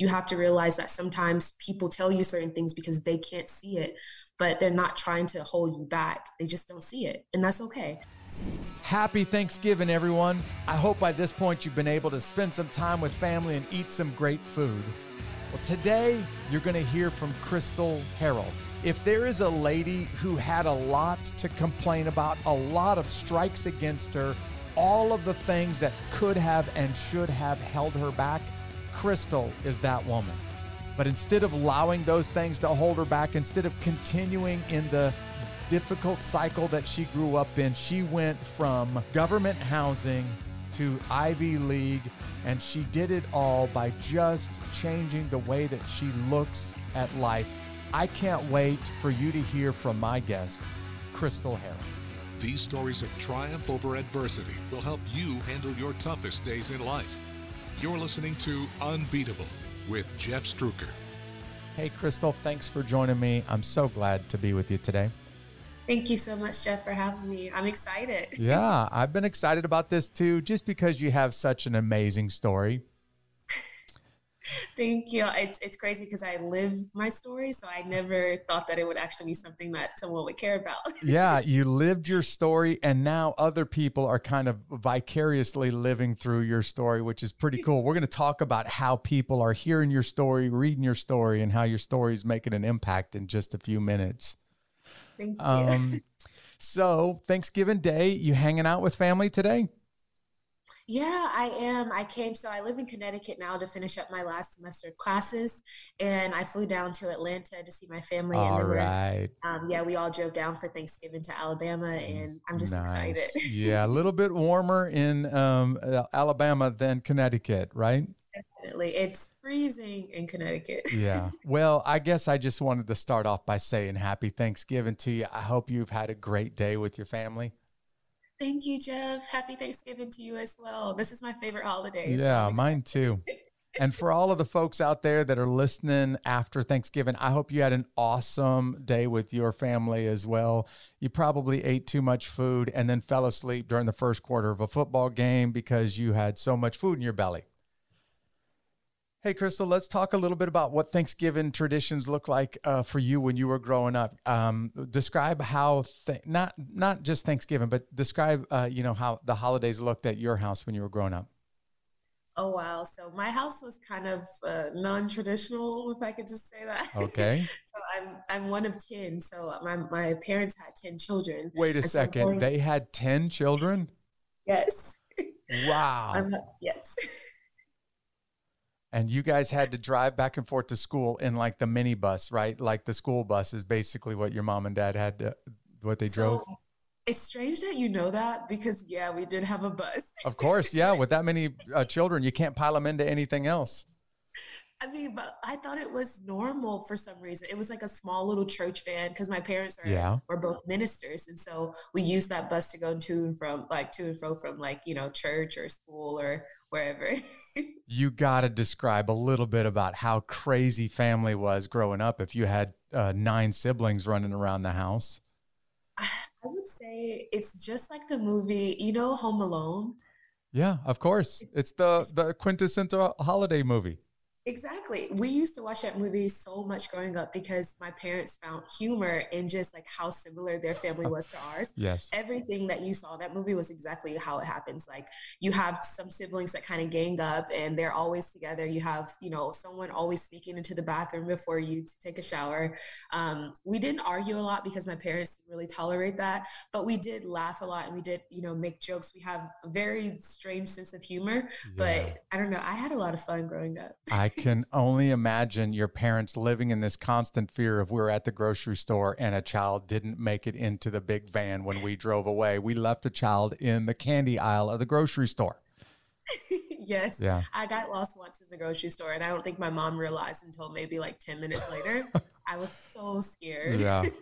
you have to realize that sometimes people tell you certain things because they can't see it, but they're not trying to hold you back. They just don't see it. And that's okay. Happy Thanksgiving, everyone. I hope by this point you've been able to spend some time with family and eat some great food. Well, today you're going to hear from Crystal Harrell. If there is a lady who had a lot to complain about, a lot of strikes against her, all of the things that could have and should have held her back, Crystal is that woman. But instead of allowing those things to hold her back, instead of continuing in the difficult cycle that she grew up in, she went from government housing to Ivy League, and she did it all by just changing the way that she looks at life. I can't wait for you to hear from my guest, Crystal Harrell. These stories of triumph over adversity will help you handle your toughest days in life. You're listening to Unbeatable with Jeff Struecker. Hey, Crystal, thanks for joining me. I'm so glad to be with you today. Thank you so much, Jeff, for having me. I'm excited. yeah, I've been excited about this too, just because you have such an amazing story. Thank you. It's, it's crazy because I live my story, so I never thought that it would actually be something that someone would care about. yeah, you lived your story, and now other people are kind of vicariously living through your story, which is pretty cool. We're going to talk about how people are hearing your story, reading your story, and how your story is making an impact in just a few minutes. Thank you. Um, so, Thanksgiving Day, you hanging out with family today? Yeah, I am. I came, so I live in Connecticut now to finish up my last semester of classes, and I flew down to Atlanta to see my family. All and right. Um, yeah, we all drove down for Thanksgiving to Alabama, and I'm just nice. excited. yeah, a little bit warmer in um, Alabama than Connecticut, right? Definitely. It's freezing in Connecticut. yeah. Well, I guess I just wanted to start off by saying happy Thanksgiving to you. I hope you've had a great day with your family. Thank you, Jeff. Happy Thanksgiving to you as well. This is my favorite holiday. Yeah, so mine too. and for all of the folks out there that are listening after Thanksgiving, I hope you had an awesome day with your family as well. You probably ate too much food and then fell asleep during the first quarter of a football game because you had so much food in your belly. Hey, Crystal, let's talk a little bit about what Thanksgiving traditions look like uh, for you when you were growing up. Um, describe how, th- not not just Thanksgiving, but describe, uh, you know, how the holidays looked at your house when you were growing up. Oh wow! So my house was kind of uh, non-traditional, if I could just say that. Okay. so I'm I'm one of ten. So my my parents had ten children. Wait a second. So they had ten children. Yes. Wow. yes and you guys had to drive back and forth to school in like the minibus, right? Like the school bus is basically what your mom and dad had to, what they so, drove. It's strange that you know that because yeah, we did have a bus. of course, yeah. With that many uh, children, you can't pile them into anything else. I mean, but I thought it was normal for some reason. It was like a small little church van because my parents are yeah. were both ministers, and so we used that bus to go to and from, like to and fro from, like you know, church or school or wherever. you got to describe a little bit about how crazy family was growing up. If you had uh, nine siblings running around the house, I would say it's just like the movie, you know, Home Alone. Yeah, of course. It's, it's the the quintessential holiday movie. Exactly. We used to watch that movie so much growing up because my parents found humor in just like how similar their family was to ours. yes. Everything that you saw that movie was exactly how it happens. Like you have some siblings that kind of gang up and they're always together. You have, you know, someone always sneaking into the bathroom before you to take a shower. Um, we didn't argue a lot because my parents didn't really tolerate that, but we did laugh a lot and we did, you know, make jokes. We have a very strange sense of humor, yeah. but I don't know. I had a lot of fun growing up. I can only imagine your parents living in this constant fear of we're at the grocery store and a child didn't make it into the big van when we drove away. We left a child in the candy aisle of the grocery store. yes. Yeah. I got lost once in the grocery store and I don't think my mom realized until maybe like 10 minutes later. I was so scared. Yeah.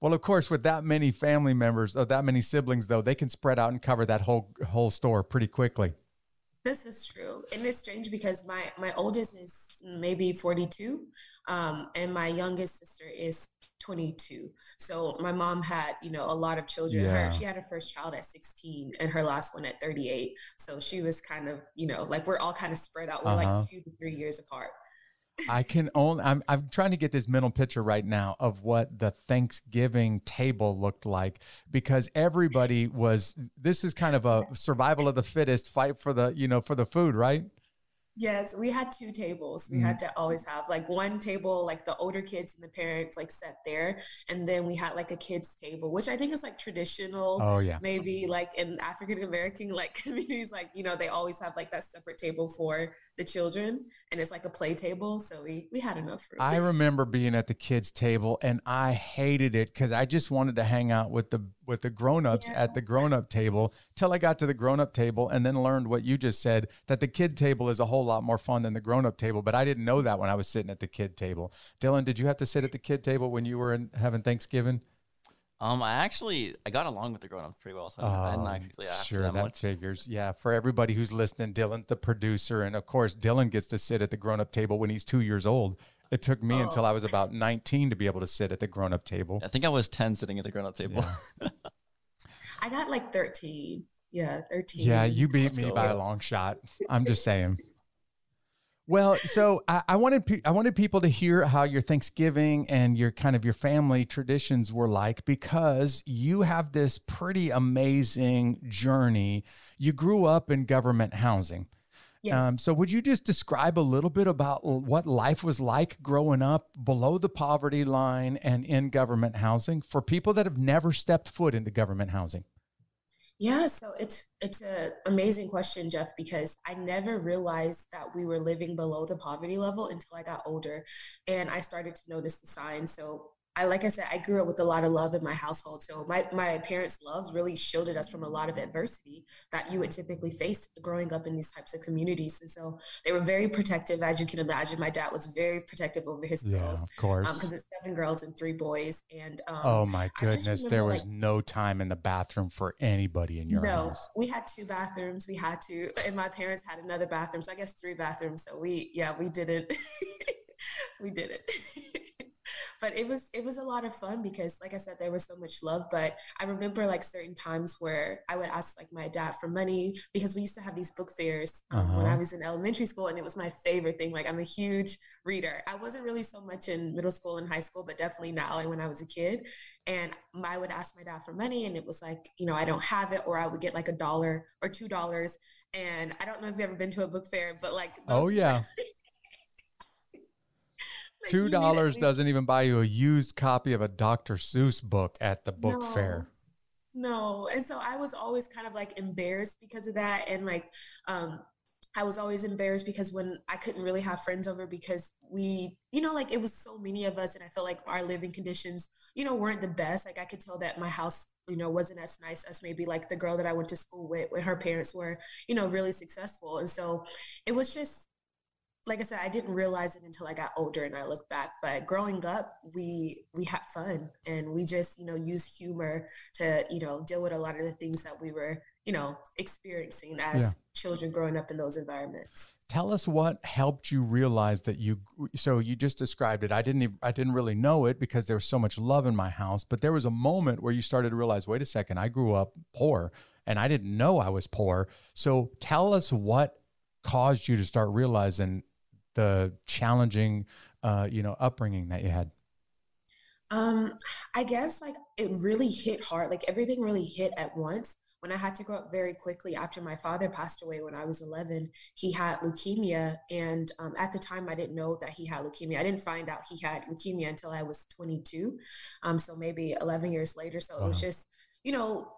Well, of course, with that many family members, or that many siblings, though, they can spread out and cover that whole whole store pretty quickly. This is true, and it's strange because my my oldest is maybe forty two, um, and my youngest sister is 22. So my mom had, you know, a lot of children. Yeah. Her, she had her first child at 16 and her last one at 38. So she was kind of, you know, like we're all kind of spread out. We're uh-huh. like two to three years apart. I can only I'm I'm trying to get this mental picture right now of what the Thanksgiving table looked like because everybody was this is kind of a survival of the fittest fight for the you know for the food, right? Yes, we had two tables. We mm. had to always have like one table, like the older kids and the parents like sat there, and then we had like a kids table, which I think is like traditional. Oh yeah, maybe like in African American like communities, like you know they always have like that separate table for the children and it's like a play table so we we had enough room i remember being at the kids table and i hated it because i just wanted to hang out with the with the grown-ups yeah. at the grown-up table till i got to the grown-up table and then learned what you just said that the kid table is a whole lot more fun than the grown-up table but i didn't know that when i was sitting at the kid table. Dylan did you have to sit at the kid table when you were in, having thanksgiving um, I actually I got along with the grown ups pretty well, so I didn't oh, actually sure that, that figures. Yeah, for everybody who's listening, Dylan's the producer, and of course, Dylan gets to sit at the grown up table when he's two years old. It took me oh. until I was about 19 to be able to sit at the grown up table. I think I was 10 sitting at the grown up table. Yeah. I got like 13. Yeah, 13. Yeah, you beat me by a long shot. I'm just saying. Well, so I, I, wanted I wanted people to hear how your Thanksgiving and your kind of your family traditions were like because you have this pretty amazing journey. You grew up in government housing. Yes. Um, so would you just describe a little bit about what life was like growing up below the poverty line and in government housing for people that have never stepped foot into government housing? Yeah, so it's it's an amazing question, Jeff, because I never realized that we were living below the poverty level until I got older, and I started to notice the signs. So I like I said, I grew up with a lot of love in my household. So my my parents' love really shielded us from a lot of adversity that you would typically face growing up in these types of communities. And so they were very protective, as you can imagine. My dad was very protective over his yeah, girls, of course, because um, it's seven girls and three boys. And um, oh my goodness, there was like, no time in the bathroom for anybody in your house. no, house. we had two bathrooms. We had to, and my parents had another bathroom. So I guess three bathrooms. So we, yeah, we didn't. we did it. but it was it was a lot of fun because like i said there was so much love but i remember like certain times where i would ask like my dad for money because we used to have these book fairs um, uh-huh. when i was in elementary school and it was my favorite thing like i'm a huge reader i wasn't really so much in middle school and high school but definitely now and when i was a kid and i would ask my dad for money and it was like you know i don't have it or i would get like a dollar or two dollars and i don't know if you've ever been to a book fair but like oh yeah Two dollars doesn't even buy you a used copy of a Dr. Seuss book at the book no, fair. No. And so I was always kind of like embarrassed because of that. And like um I was always embarrassed because when I couldn't really have friends over because we, you know, like it was so many of us and I felt like our living conditions, you know, weren't the best. Like I could tell that my house, you know, wasn't as nice as maybe like the girl that I went to school with, when her parents were, you know, really successful. And so it was just like I said, I didn't realize it until I got older and I look back. But growing up, we we had fun and we just, you know, use humor to, you know, deal with a lot of the things that we were, you know, experiencing as yeah. children growing up in those environments. Tell us what helped you realize that you so you just described it. I didn't even, I didn't really know it because there was so much love in my house, but there was a moment where you started to realize, wait a second, I grew up poor and I didn't know I was poor. So tell us what caused you to start realizing the challenging, uh, you know, upbringing that you had? Um, I guess like it really hit hard. Like everything really hit at once when I had to grow up very quickly after my father passed away when I was 11, he had leukemia. And um, at the time, I didn't know that he had leukemia. I didn't find out he had leukemia until I was 22. Um, so maybe 11 years later. So it was just, you know,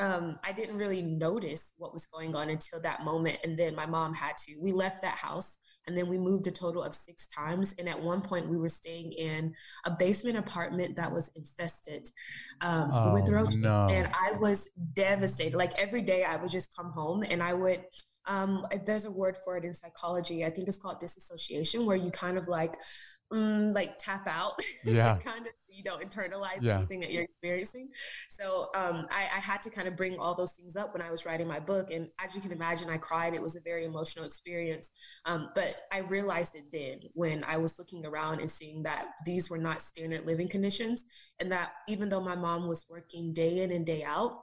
um, I didn't really notice what was going on until that moment. And then my mom had to. We left that house and then we moved a total of six times. And at one point, we were staying in a basement apartment that was infested um, oh, with roaches. No. And I was devastated. Like every day, I would just come home and I would um, there's a word for it in psychology. I think it's called disassociation, where you kind of like, um, like tap out. Yeah. kind of, you know, internalize yeah. anything that you're experiencing. So um, I, I had to kind of bring all those things up when I was writing my book. And as you can imagine, I cried. It was a very emotional experience. Um, but I realized it then when I was looking around and seeing that these were not standard living conditions. And that even though my mom was working day in and day out,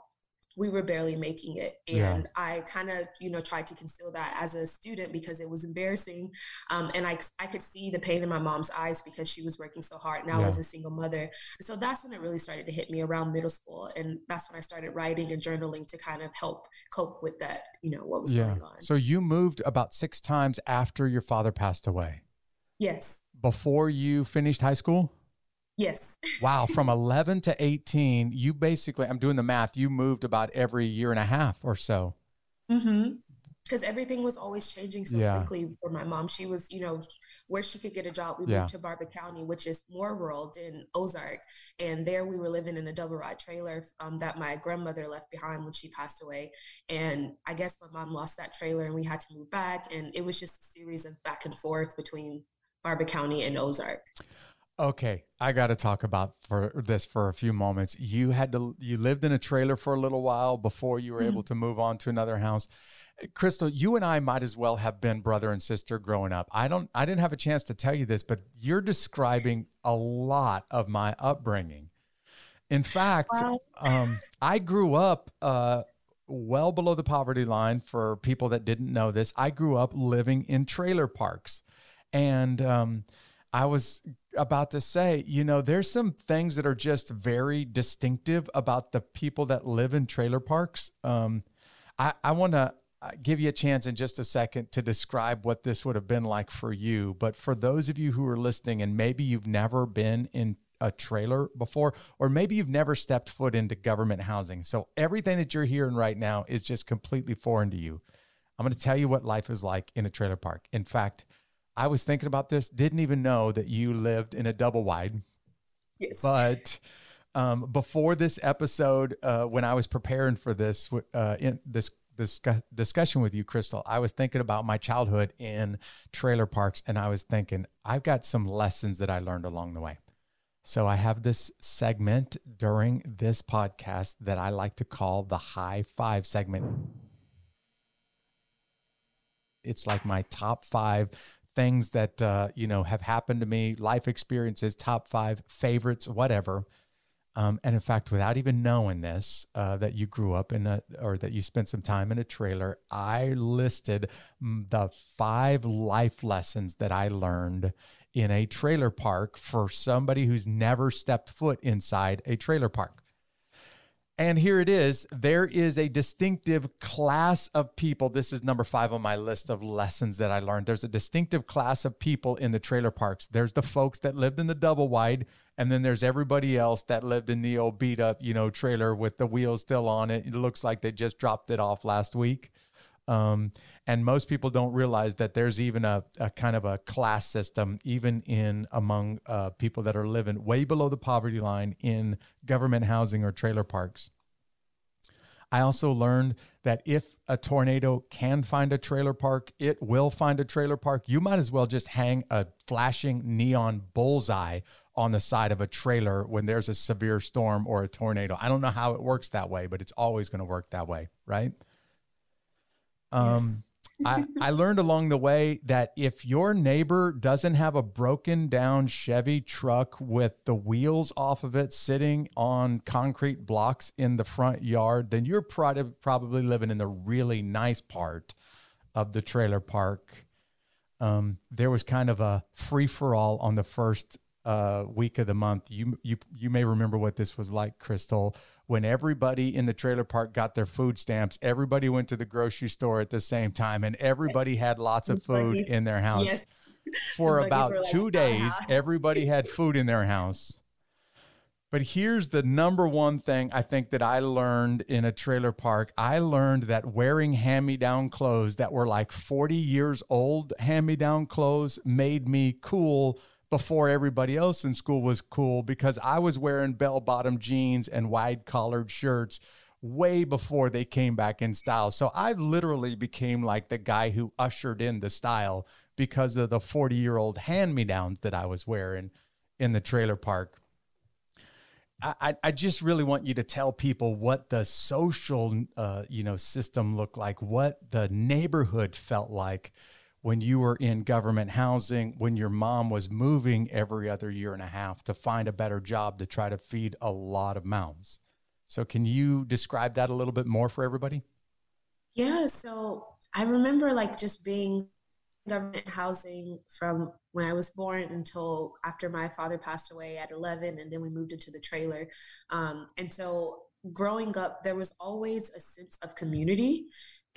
we were barely making it. And yeah. i kind of you know tried to conceal that as a student because it was embarrassing. Um, and I, I could see the pain in my mom's eyes because she was working so hard now yeah. as a single mother. So that's when it really started to hit me around middle school. And that's when i started writing and journaling to kind of help cope with that you know what was yeah. going on. So you moved about six times after your father passed away? Yes. Before you finished high school Yes. wow. From 11 to 18, you basically, I'm doing the math, you moved about every year and a half or so. Mm-hmm. Because everything was always changing so yeah. quickly for my mom. She was, you know, where she could get a job. We yeah. moved to Barbour County, which is more rural than Ozark. And there we were living in a double wide trailer um, that my grandmother left behind when she passed away. And I guess my mom lost that trailer and we had to move back. And it was just a series of back and forth between Barbour County and Ozark. Okay, I got to talk about for this for a few moments. You had to you lived in a trailer for a little while before you were mm-hmm. able to move on to another house. Crystal, you and I might as well have been brother and sister growing up. I don't I didn't have a chance to tell you this, but you're describing a lot of my upbringing. In fact, um, I grew up uh, well below the poverty line. For people that didn't know this, I grew up living in trailer parks, and um, I was about to say, you know, there's some things that are just very distinctive about the people that live in trailer parks. Um, I, I want to uh, give you a chance in just a second to describe what this would have been like for you. But for those of you who are listening and maybe you've never been in a trailer before, or maybe you've never stepped foot into government housing. So everything that you're hearing right now is just completely foreign to you. I'm going to tell you what life is like in a trailer park. In fact, I was thinking about this, didn't even know that you lived in a double wide. Yes. But um, before this episode, uh, when I was preparing for this, uh, in this this discussion with you, Crystal, I was thinking about my childhood in trailer parks, and I was thinking I've got some lessons that I learned along the way. So I have this segment during this podcast that I like to call the high five segment. It's like my top five things that uh, you know have happened to me, life experiences, top five favorites, whatever. Um, and in fact, without even knowing this, uh, that you grew up in a or that you spent some time in a trailer, I listed the five life lessons that I learned in a trailer park for somebody who's never stepped foot inside a trailer park. And here it is. There is a distinctive class of people. This is number five on my list of lessons that I learned. There's a distinctive class of people in the trailer parks. There's the folks that lived in the double wide, and then there's everybody else that lived in the old beat up, you know, trailer with the wheels still on it. It looks like they just dropped it off last week. Um, and most people don't realize that there's even a, a kind of a class system, even in among uh, people that are living way below the poverty line in government housing or trailer parks. I also learned that if a tornado can find a trailer park, it will find a trailer park. You might as well just hang a flashing neon bullseye on the side of a trailer when there's a severe storm or a tornado. I don't know how it works that way, but it's always going to work that way, right? Um, yes. I, I learned along the way that if your neighbor doesn't have a broken down Chevy truck with the wheels off of it sitting on concrete blocks in the front yard, then you're probably living in the really nice part of the trailer park. Um, there was kind of a free for all on the first uh, week of the month. You you you may remember what this was like, Crystal. When everybody in the trailer park got their food stamps, everybody went to the grocery store at the same time, and everybody had lots of food in their house. Yes. For about like, two days, everybody had food in their house. But here's the number one thing I think that I learned in a trailer park. I learned that wearing hand me down clothes that were like 40 years old, hand me down clothes, made me cool before everybody else in school was cool because I was wearing bell bottom jeans and wide collared shirts way before they came back in style. So I literally became like the guy who ushered in the style because of the 40 year old hand me downs that I was wearing in the trailer park. I, I just really want you to tell people what the social uh, you know system looked like, what the neighborhood felt like when you were in government housing, when your mom was moving every other year and a half to find a better job to try to feed a lot of mouths. So, can you describe that a little bit more for everybody? Yeah. So, I remember like just being government housing from when I was born until after my father passed away at 11, and then we moved into the trailer. Um, and so growing up, there was always a sense of community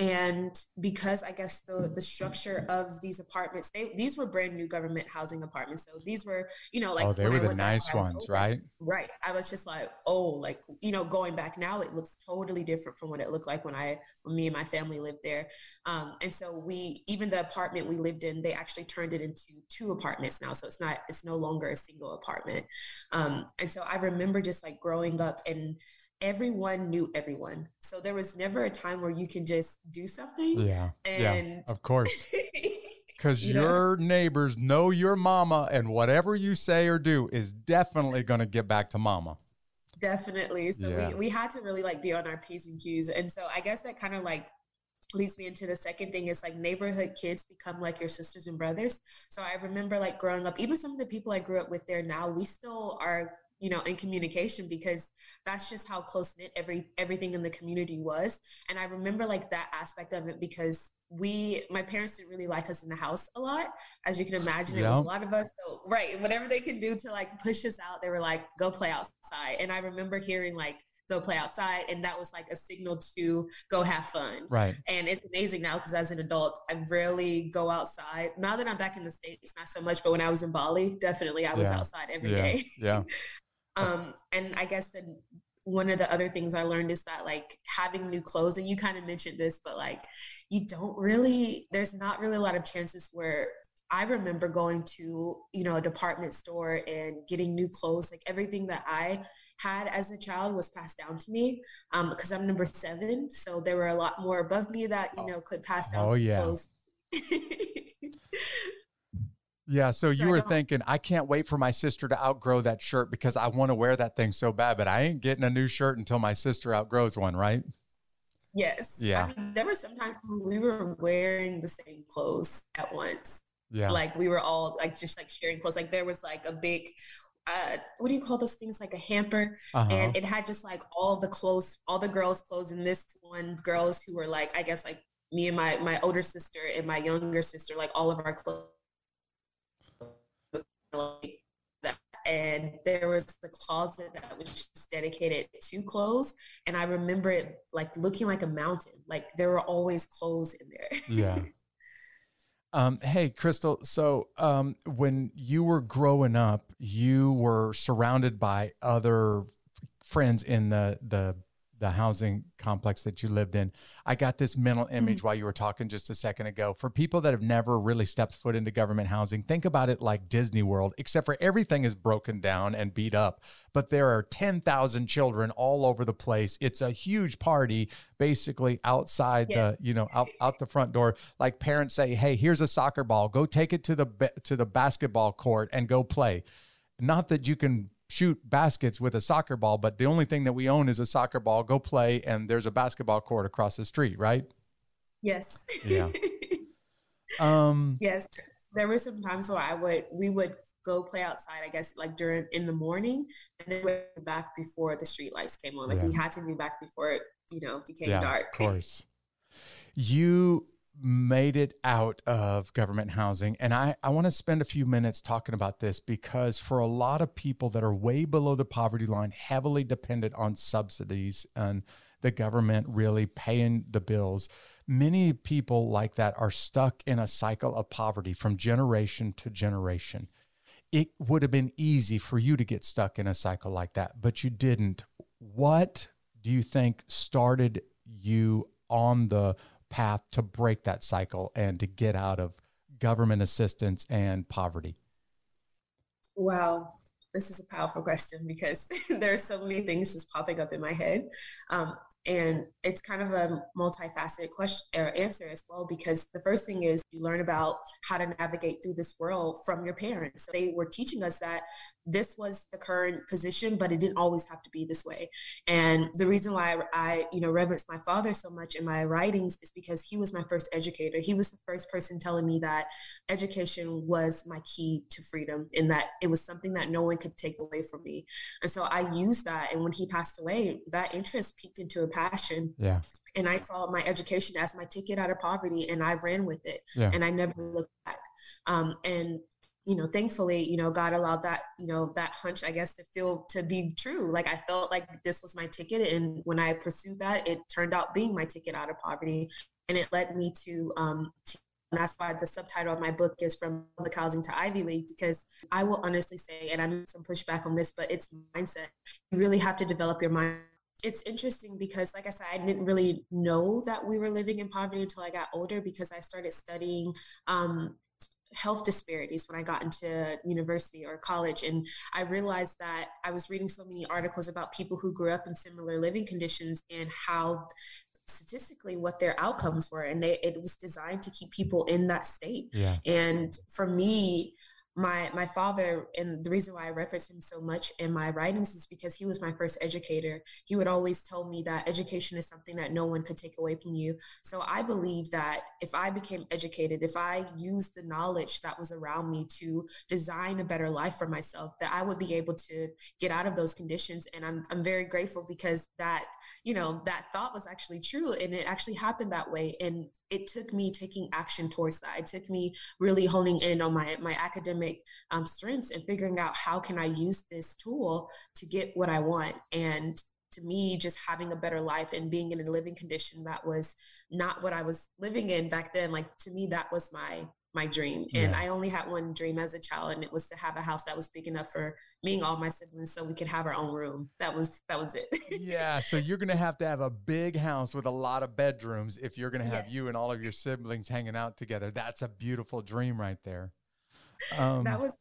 and because i guess the the structure of these apartments they these were brand new government housing apartments. So these were you know like oh they were the nice ones right? right i was just like oh like you know going back now it looks totally different from what it looked like when i when me and my family lived there. Um, and so we even the apartment we lived in they actually turned it into two apartments now. So it's not it's no longer a single apartment. Um, and so i remember just like growing up and everyone knew everyone. So there was never a time where you can just do something. Yeah. And yeah, of course. Because you your know? neighbors know your mama, and whatever you say or do is definitely going to get back to mama. Definitely. So yeah. we, we had to really like be on our P's and Q's. And so I guess that kind of like leads me into the second thing is like neighborhood kids become like your sisters and brothers. So I remember like growing up, even some of the people I grew up with there now, we still are you know in communication because that's just how close knit every everything in the community was. And i remember like that aspect of it because we my parents didn't really like us in the house a lot. As you can imagine it was a lot of us so right whatever they could do to like push us out they were like go play outside. And i remember hearing like go play outside and that was like a signal to go have fun. Right. And it's amazing now because as an adult i rarely go outside. Now that i'm back in the states not so much but when i was in bali definitely i was yeah. outside every yeah. day. yeah um, and I guess then one of the other things I learned is that like having new clothes, and you kind of mentioned this, but like you don't really, there's not really a lot of chances where I remember going to, you know, a department store and getting new clothes. Like everything that I had as a child was passed down to me um, because I'm number seven. So there were a lot more above me that, you know, could pass down oh, yeah. clothes. Yeah, so, you were thinking, I can't wait for my sister to outgrow that shirt because I want to wear that thing so bad, but I ain't getting a new shirt until my sister outgrows one, right? Yes. Yeah. I mean, there were sometimes we were wearing the same clothes at once. Yeah. Like we were all like just like sharing clothes. Like there was like a big uh, what do you call those things like a hamper uh-huh. and it had just like all the clothes all the girls clothes and this one girls who were like i guess like me and my my older sister and my younger sister like all of our clothes like that. And there was the closet that was just dedicated to clothes. And I remember it like looking like a mountain. Like there were always clothes in there. Yeah. Um, hey, Crystal. So, um, when you were growing up, you were surrounded by other friends in the the the housing complex that you lived in. I got this mental image mm-hmm. while you were talking just a second ago. For people that have never really stepped foot into government housing, think about it like Disney World, except for everything is broken down and beat up. But there are 10,000 children all over the place. It's a huge party basically outside yeah. the, you know, out, out the front door. Like parents say, "Hey, here's a soccer ball. Go take it to the to the basketball court and go play." Not that you can shoot baskets with a soccer ball, but the only thing that we own is a soccer ball. Go play, and there's a basketball court across the street, right? Yes. Yeah. um. Yes, there were some times where I would we would go play outside. I guess like during in the morning, and then we back before the street lights came on. Like yeah. we had to be back before it, you know, became yeah, dark. Of course. You made it out of government housing. And I, I want to spend a few minutes talking about this because for a lot of people that are way below the poverty line, heavily dependent on subsidies and the government really paying the bills, many people like that are stuck in a cycle of poverty from generation to generation. It would have been easy for you to get stuck in a cycle like that, but you didn't. What do you think started you on the path to break that cycle and to get out of government assistance and poverty? Wow, this is a powerful question because there are so many things just popping up in my head. Um, and it's kind of a multifaceted question or answer as well, because the first thing is you learn about how to navigate through this world from your parents. They were teaching us that this was the current position, but it didn't always have to be this way. And the reason why I, you know, reverence my father so much in my writings is because he was my first educator. He was the first person telling me that education was my key to freedom and that it was something that no one could take away from me. And so I used that. And when he passed away, that interest peaked into a passion. Yeah. And I saw my education as my ticket out of poverty and I ran with it. Yeah. And I never looked back. Um, and you know, thankfully, you know, God allowed that, you know, that hunch, I guess, to feel to be true. Like I felt like this was my ticket. And when I pursued that, it turned out being my ticket out of poverty. And it led me to, um, to and that's why the subtitle of my book is from public housing to Ivy League, because I will honestly say, and I'm some pushback on this, but it's mindset. You really have to develop your mind. It's interesting because, like I said, I didn't really know that we were living in poverty until I got older because I started studying um, health disparities when I got into university or college. And I realized that I was reading so many articles about people who grew up in similar living conditions and how statistically what their outcomes were and they, it was designed to keep people in that state Yeah. and for me my my father and the reason why I reference him so much in my writings is because he was my first educator. He would always tell me that education is something that no one could take away from you. So I believe that if I became educated, if I used the knowledge that was around me to design a better life for myself, that I would be able to get out of those conditions. And I'm I'm very grateful because that, you know, that thought was actually true and it actually happened that way. And it took me taking action towards that. It took me really honing in on my my academic um, strengths and figuring out how can I use this tool to get what I want. And to me, just having a better life and being in a living condition that was not what I was living in back then, like to me, that was my my dream. And Yeah. I only had one dream as a child, and it was to have a house that was big enough for me and all my siblings so we could have our own room. That was that was it. yeah, so you're gonna have to have a big house with a lot of bedrooms if you're gonna have Yeah. you and all of your siblings hanging out together. That's a beautiful dream right there. Um, that was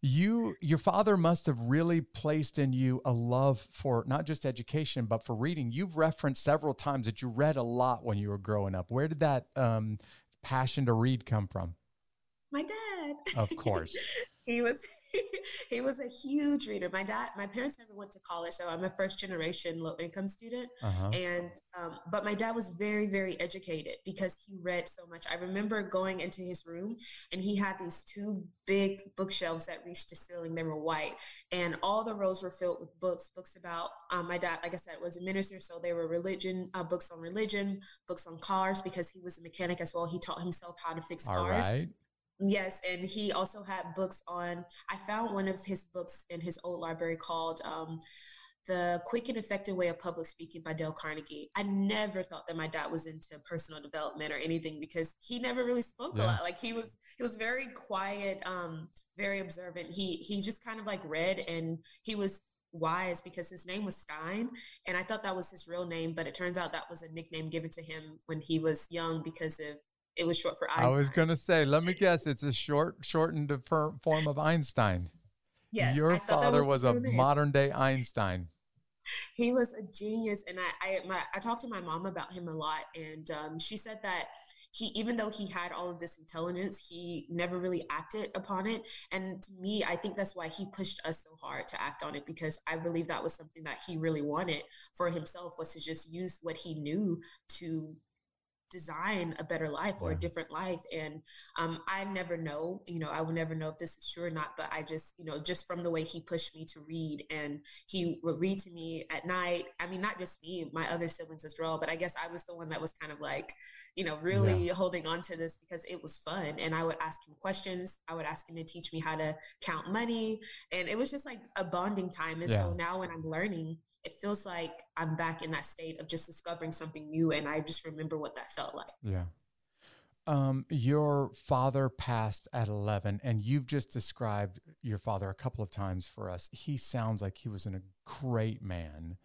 you, your father must have really placed in you a love for not just education but for reading. You've referenced several times that you read a lot when you were growing up. Where did that um, passion to read come from? my dad. Of course. he was he was a huge reader. My dad, my parents never went to college, so I'm a first generation low income student. Uh-huh. And um, but my dad was very very educated because he read so much. I remember going into his room and he had these two big bookshelves that reached the ceiling. They were white, and all the rows were filled with books. Books about um, my dad, like I said, was a minister, so they were religion uh, books on religion, books on cars because he was a mechanic as well. He taught himself how to fix cars. right. Yes, and he also had books on. I found one of his books in his old library called um, "The Quick and Effective Way of Public Speaking" by Dale Carnegie. I never thought that my dad was into personal development or anything because he never really spoke Yeah. a lot. Like he was, he was very quiet, um, very observant. He he just kind of like read, and he was wise because his name was Stein, and I thought that was his real name, but it turns out that was a nickname given to him when he was young because of it was short for Einstein. I was gonna say, let me guess, it's a short, shortened form of Einstein. Yes, Your I thought that father was was a modern day Einstein. he was a genius and i I, my, I talked to my mom about him a lot and um, she said that he even though he had all of this intelligence he never really acted upon it and to me i think that's why he pushed us so hard to act on it because i believe that was something that he really wanted for himself was to just use what he knew to design a better life or a different life and um, i never know you know i will never know if this is true or not but i just you know just from the way he pushed me to read and he would read to me at night i mean not just me my other siblings as well but i guess i was the one that was kind of like you know really holding on to this because it was fun and i would ask him questions i would ask him to teach me how to count money and it was just like a bonding time and Yeah. so now when i'm learning it feels like i'm back in that state of just discovering something new and i just remember what that felt like Yeah. Um, your father passed at 11, and you've just described your father a couple of times for us. He sounds like he was in a great man.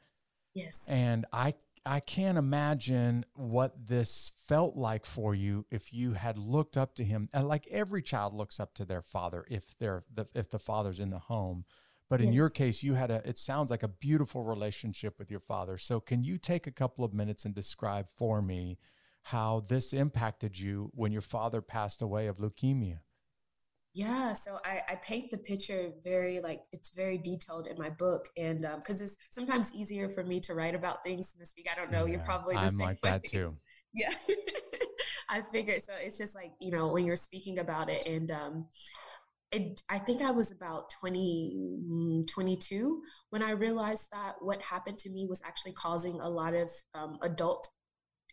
yes And I I can't imagine what this felt like for you if you had looked up to him. And like every child looks up to their father if they're the, if the father's in the home. But in yes. your case, you had a, it sounds like a beautiful relationship with your father. So can you take a couple of minutes and describe for me how this impacted you when your father passed away of leukemia? Yeah, so I, I paint the picture very like it's very detailed in my book, and because um, it's sometimes easier for me to write about things than to speak. I don't know. Yeah, you're probably the I'm same like way. that too. Yeah, I figured. So it's just like you know when you're speaking about it, and um, it, I think I was about 20, 22 when I realized that what happened to me was actually causing a lot of um, adult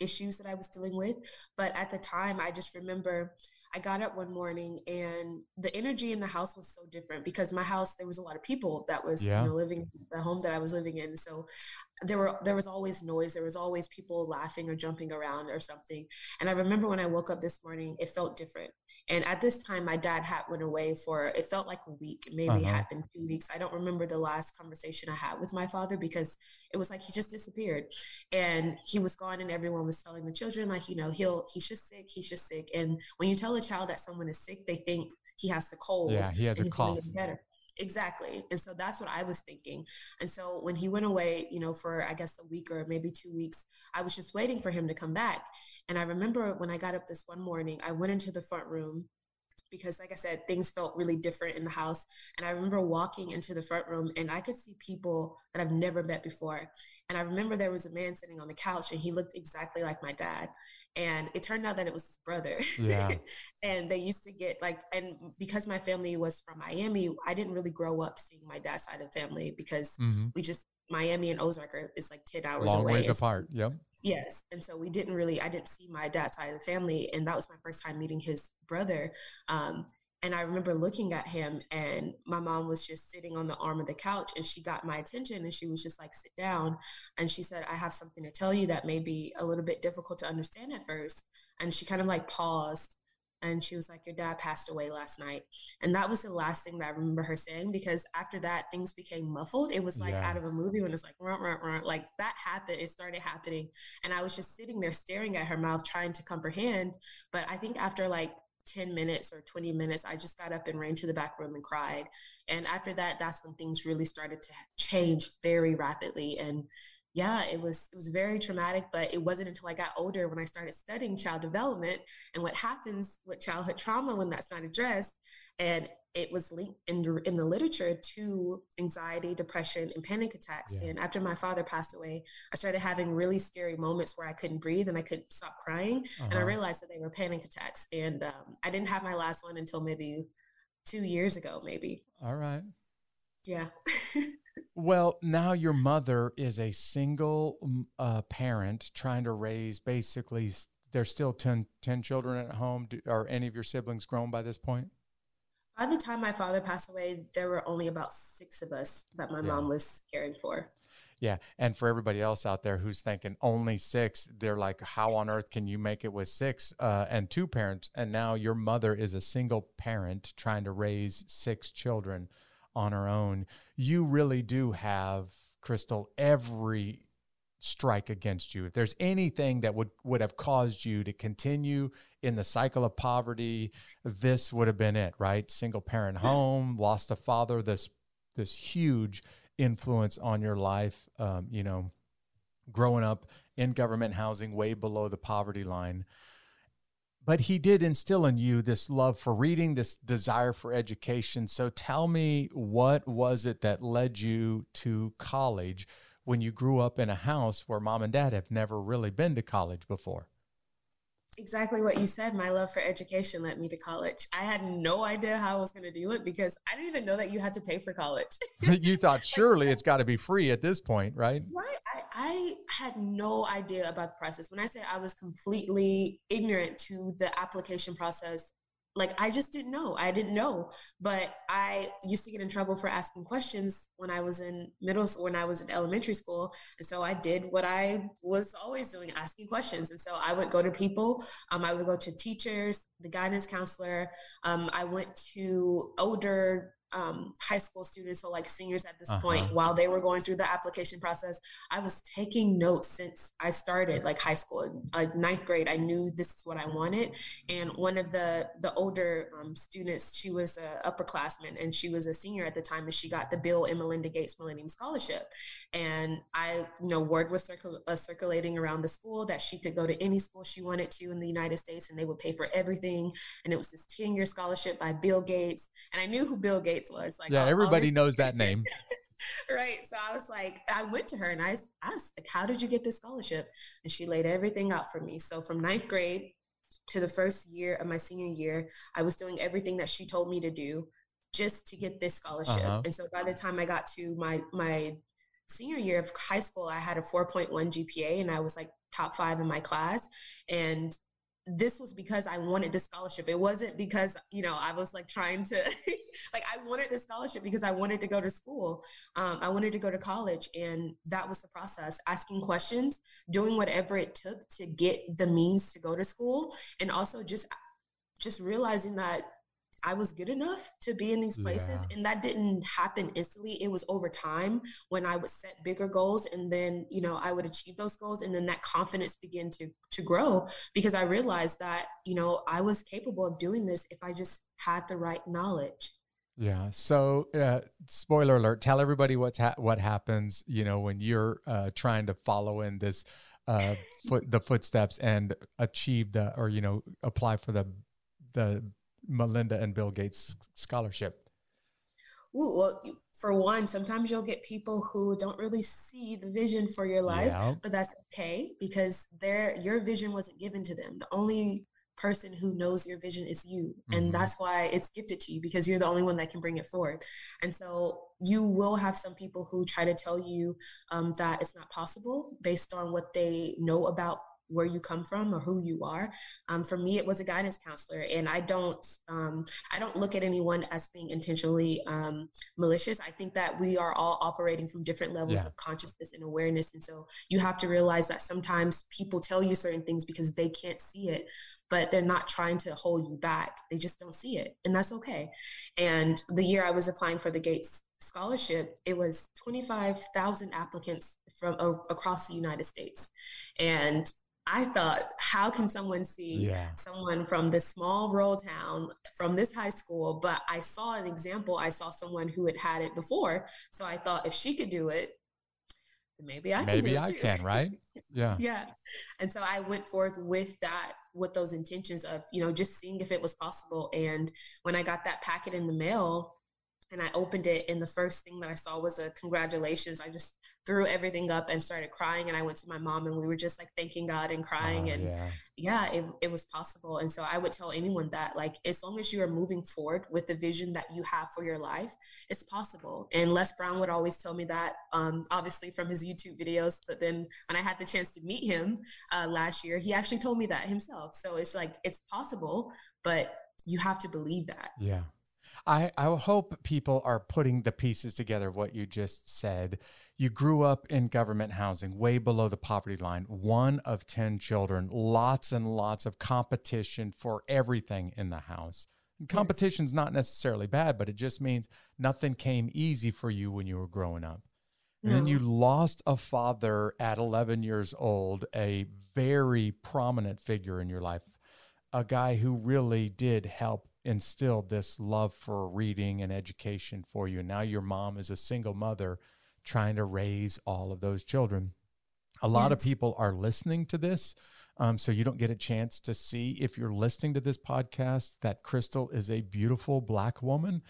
issues that I was dealing with. But at the time, I just remember I got up one morning and the energy in the house was so different because my house there was a lot of people that was yeah. you know living in the home that I was living in. So there were there was always noise. There was always people laughing or jumping around or something. And i remember when i woke up this morning it felt different. And at this time my dad had went away for it felt like a week maybe uh-huh. it had been two weeks. I don't remember the last conversation i had with my father because it was like he just disappeared. And he was gone and everyone was telling the children like you know he'll he's just sick he's just sick. And when you tell a child that someone is sick they think he has the cold yeah he has a cough. better Exactly. And so that's what I was thinking. And so when he went away, you know, for I guess a week or maybe two weeks, I was just waiting for him to come back. And I remember when I got up this one morning, I went into the front room because like I said, things felt really different in the house. And I remember walking into the front room and I could see people that I've never met before. And I remember there was a man sitting on the couch and he looked exactly like my dad and it turned out that it was his brother. Yeah. And they used to get like and because my family was from miami i didn't really grow up seeing my dad's side of family because mm-hmm. we just miami and ozark are is like 10 hours long away. ways apart. Yep. Yes. And so we didn't really i didn't see my dad's side of the family and that was my first time meeting his brother um, and I remember looking at him, and my mom was just sitting on the arm of the couch, and she got my attention, and she was just like, "Sit down." And she said, "I have something to tell you that may be a little bit difficult to understand at first. And she kind of like paused, and she was like, "Your dad passed away last night," and that was the last thing that I remember her saying because after that, things became muffled. It was like yeah. out of a movie when it's like, run, run, run. like that happened. It started happening, and I was just sitting there staring at her mouth, trying to comprehend. But I think after like 10 minutes or 20 minutes, I just got up and ran to the back room and cried. And after that, that's when things really started to change very rapidly. And yeah, it was it was very traumatic, but it wasn't until I got older when I started studying child development and what happens with childhood trauma when that's not addressed. And it was linked in, in the literature to anxiety, depression, and panic attacks. Yeah. And after my father passed away, I started having really scary moments where I couldn't breathe and I couldn't stop crying. Uh-huh. And I uh-huh. realized that they were panic attacks. And um, I didn't have my last one until maybe two years ago, maybe. All right. Yeah. well, now your mother is a single uh, parent trying to raise basically, there's still 10, 10 children at home. Do, are any of your siblings grown by this point? By the time my father passed away, there were only about six of us that my yeah. mom was caring for. Yeah. And for everybody else out there who's thinking only six, they're like, how on earth can you make it with six uh, and two parents? And now your mother is a single parent trying to raise six children on her own. You really do have, Crystal, every strike against you. If there's anything that would would have caused you to continue in the cycle of poverty, this would have been it, right? Single parent home, lost a father, this this huge influence on your life. Um, you know, growing up in government housing, way below the poverty line. But he did instill in you this love for reading, this desire for education. So tell me, what was it that led you to college? when you grew up in a house where mom and dad have never really been to college before? Exactly what you said. My love for education led me to college. I had no idea how I was going to do it because I didn't even know that you had to pay for college. you thought surely it's got to be free at this point, right? Right. I, I had no idea about the process. When I say I was completely ignorant to the application process like I just didn't know. I didn't know. But I used to get in trouble for asking questions when I was in middle school, when I was in elementary school. And so I did what I was always doing, asking questions. And so I would go to people, um, I would go to teachers, the guidance counselor. Um, I went to older um, high school students, so like seniors at this Uh-huh. point, while they were going through the application process, I was taking notes since I started like high school, like ninth grade. I knew this is what I wanted, and one of the the older um, students, she was a upperclassman and she was a senior at the time, and she got the Bill and Melinda Gates Millennium Scholarship, and I, you know, word was circul- uh, circulating around the school that she could go to any school she wanted to in the United States, and they would pay for everything, and it was this ten year scholarship by Bill Gates, and I knew who Bill Gates was. Like, yeah, I'll everybody always- knows that name. right. So I was like, I went to her and I asked, like, how did you get this scholarship? And she laid everything out for me. So from ninth grade to the first year of my senior year, I was doing everything that she told me to do just to get this scholarship. Uh-huh. And so by the time I got to my my senior year of high school, I had a 4.1 GPA and I was like top five in my class. And this was because I wanted the scholarship. It wasn't because, you know, I was like trying to, like, I wanted the scholarship because I wanted to go to school. Um, I wanted to go to college. And that was the process asking questions, doing whatever it took to get the means to go to school. And also just, just realizing that I was good enough to be in these places. Yeah. And that didn't happen instantly. It was over time when I would set bigger goals and then, you know, I would achieve those goals. And then that confidence began to to grow because I realized that, you know, I was capable of doing this if I just had the right knowledge. Yeah. So, uh, spoiler alert: tell everybody what's ha- what happens. You know, when you're uh, trying to follow in this uh, foot the footsteps and achieve the, or you know, apply for the the Melinda and Bill Gates scholarship. Ooh, well, for one, sometimes you'll get people who don't really see the vision for your life, Yeah. but that's okay because their your vision wasn't given to them. The only person who knows your vision is you, and that's why it's gifted to you because you're the only one that can bring it forward. And so you will have some people who try to tell you um, that it's not possible based on what they know about where you come from or who you are. Um, for me, it was a guidance counselor, and I don't um, I don't look at anyone as being intentionally um, malicious. I think that we are all operating from different levels Yeah. of consciousness and awareness, and so you have to realize that sometimes people tell you certain things because they can't see it, but they're not trying to hold you back. They just don't see it, and that's okay. And the year I was applying for the Gates scholarship, it was 25,000 applicants from across the United States. And I thought, how can someone see Yeah. someone from this small rural town from this high school? But I saw an example. I saw someone who had had it before. So I thought if she could do it, then maybe I can do Maybe it I too. can, right? Yeah. yeah and so i went forth with that with those intentions of you know just seeing if it was possible and when i got that packet in the mail and i opened it and the first thing that i saw was a congratulations. I just threw everything up and started crying and i went to my mom and we were just like thanking god and crying Oh, and yeah. yeah it, it was possible. And so i would tell anyone that like as long as you are moving forward with the vision that you have for your life it's possible. And les brown would always tell me that um, obviously from his youtube videos but then when i had the chance to meet him uh, last year he actually told me that himself. So it's like it's possible but you have to believe that. Yeah. I, I hope people are putting the pieces together, of what you just said. You grew up in government housing, way below the poverty line, one of 10 children, lots and lots of competition for everything in the house. And competition's not necessarily bad, but it just means nothing came easy for you when you were growing up. And then you lost a father at 11 years old, a very prominent figure in your life, a guy who really did help instill this love for reading and education for you. And now your mom is a single mother trying to raise all of those children. A lot of people are listening to this. Um, so you don't get a chance to see if you're listening to this podcast that Crystal is a beautiful black woman.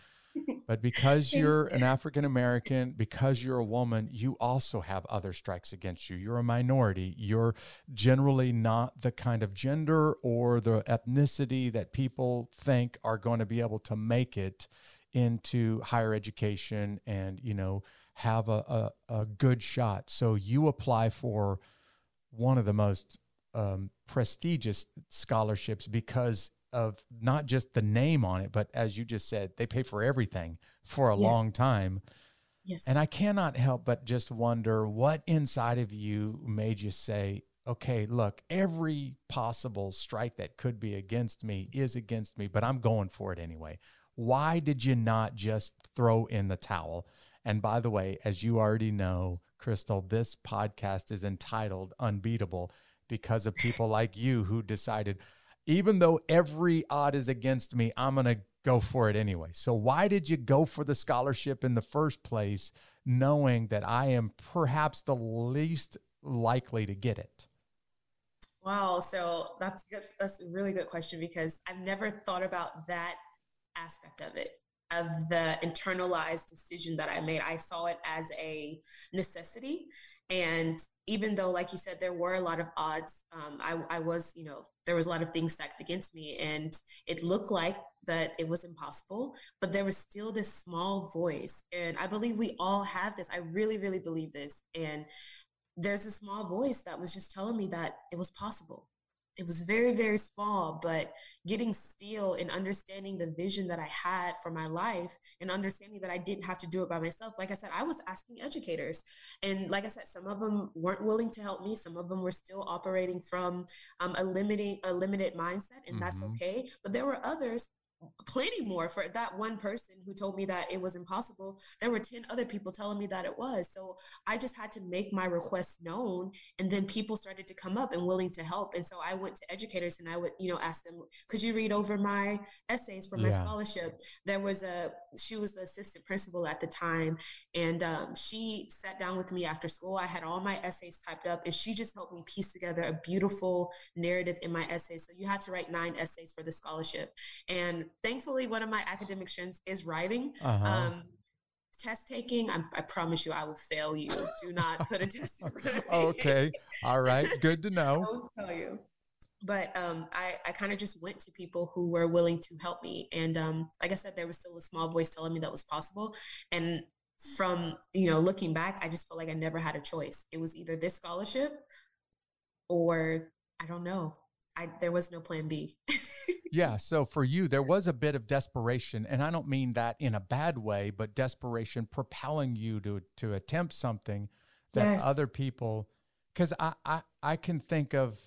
But because you're an African American, because you're a woman, you also have other strikes against you. You're a minority. You're generally not the kind of gender or the ethnicity that people think are going to be able to make it into higher education and, you know, have a, a, a good shot. So you apply for one of the most um, prestigious scholarships because of not just the name on it, but as you just said, they pay for everything for a Yes. long time. yes And I cannot help but just wonder what inside of you made you say, okay, look, every possible strike that could be against me is against me, but I'm going for it anyway. Why did you not just throw in the towel? And by the way, as you already know, Crystal, this podcast is entitled Unbeatable because of people like you who decided, even though every odd is against me, I'm going to go for it anyway. So, why did you go for the scholarship in the first place, knowing that I am perhaps the least likely to get it? Wow, so that's good. That's a really good question because I've never thought about that aspect of it of the internalized decision that I made. I saw it as a necessity. And even though, like you said, there were a lot of odds, um, I, I was, you know, there was a lot of things stacked against me. And it looked like that it was impossible, but there was still this small voice. And I believe we all have this. I really, really believe this. And there's a small voice that was just telling me that it was possible it was very very small but getting still and understanding the vision that i had for my life and understanding that i didn't have to do it by myself like i said i was asking educators. And like i said some of them weren't willing to help me. Some of them were still operating from um, a limiting a limited mindset and mm-hmm. that's okay. But there were others plenty more for that one person who told me that it was impossible. There were 10 other people telling me that it was. So i just had to make my request known and then people started to come up and willing to help. And so i went to educators and i would you know ask them could you read over my essays for my yeah. scholarship? There was a she was the assistant principal at the time and um, she sat down with me after school. I had all my essays typed up and she just helped me piece together a beautiful narrative in my essays so you had to write nine essays for the scholarship. And thankfully, one of my academic strengths is writing. Uh-huh. Um, test taking, I, I, promise you, I will fail you. Do not put a test. okay, all right, good to know. I will fail you. But um, I, I kind of just went to people who were willing to help me, and um, like I said, there was still a small voice telling me that was possible. And from you know looking back, I just felt like I never had a choice. It was either this scholarship, or I don't know. I there was no plan B. yeah. So for you, there was a bit of desperation, and I don't mean that in a bad way, but desperation propelling you to to attempt something that yes. other people. Because I, I I can think of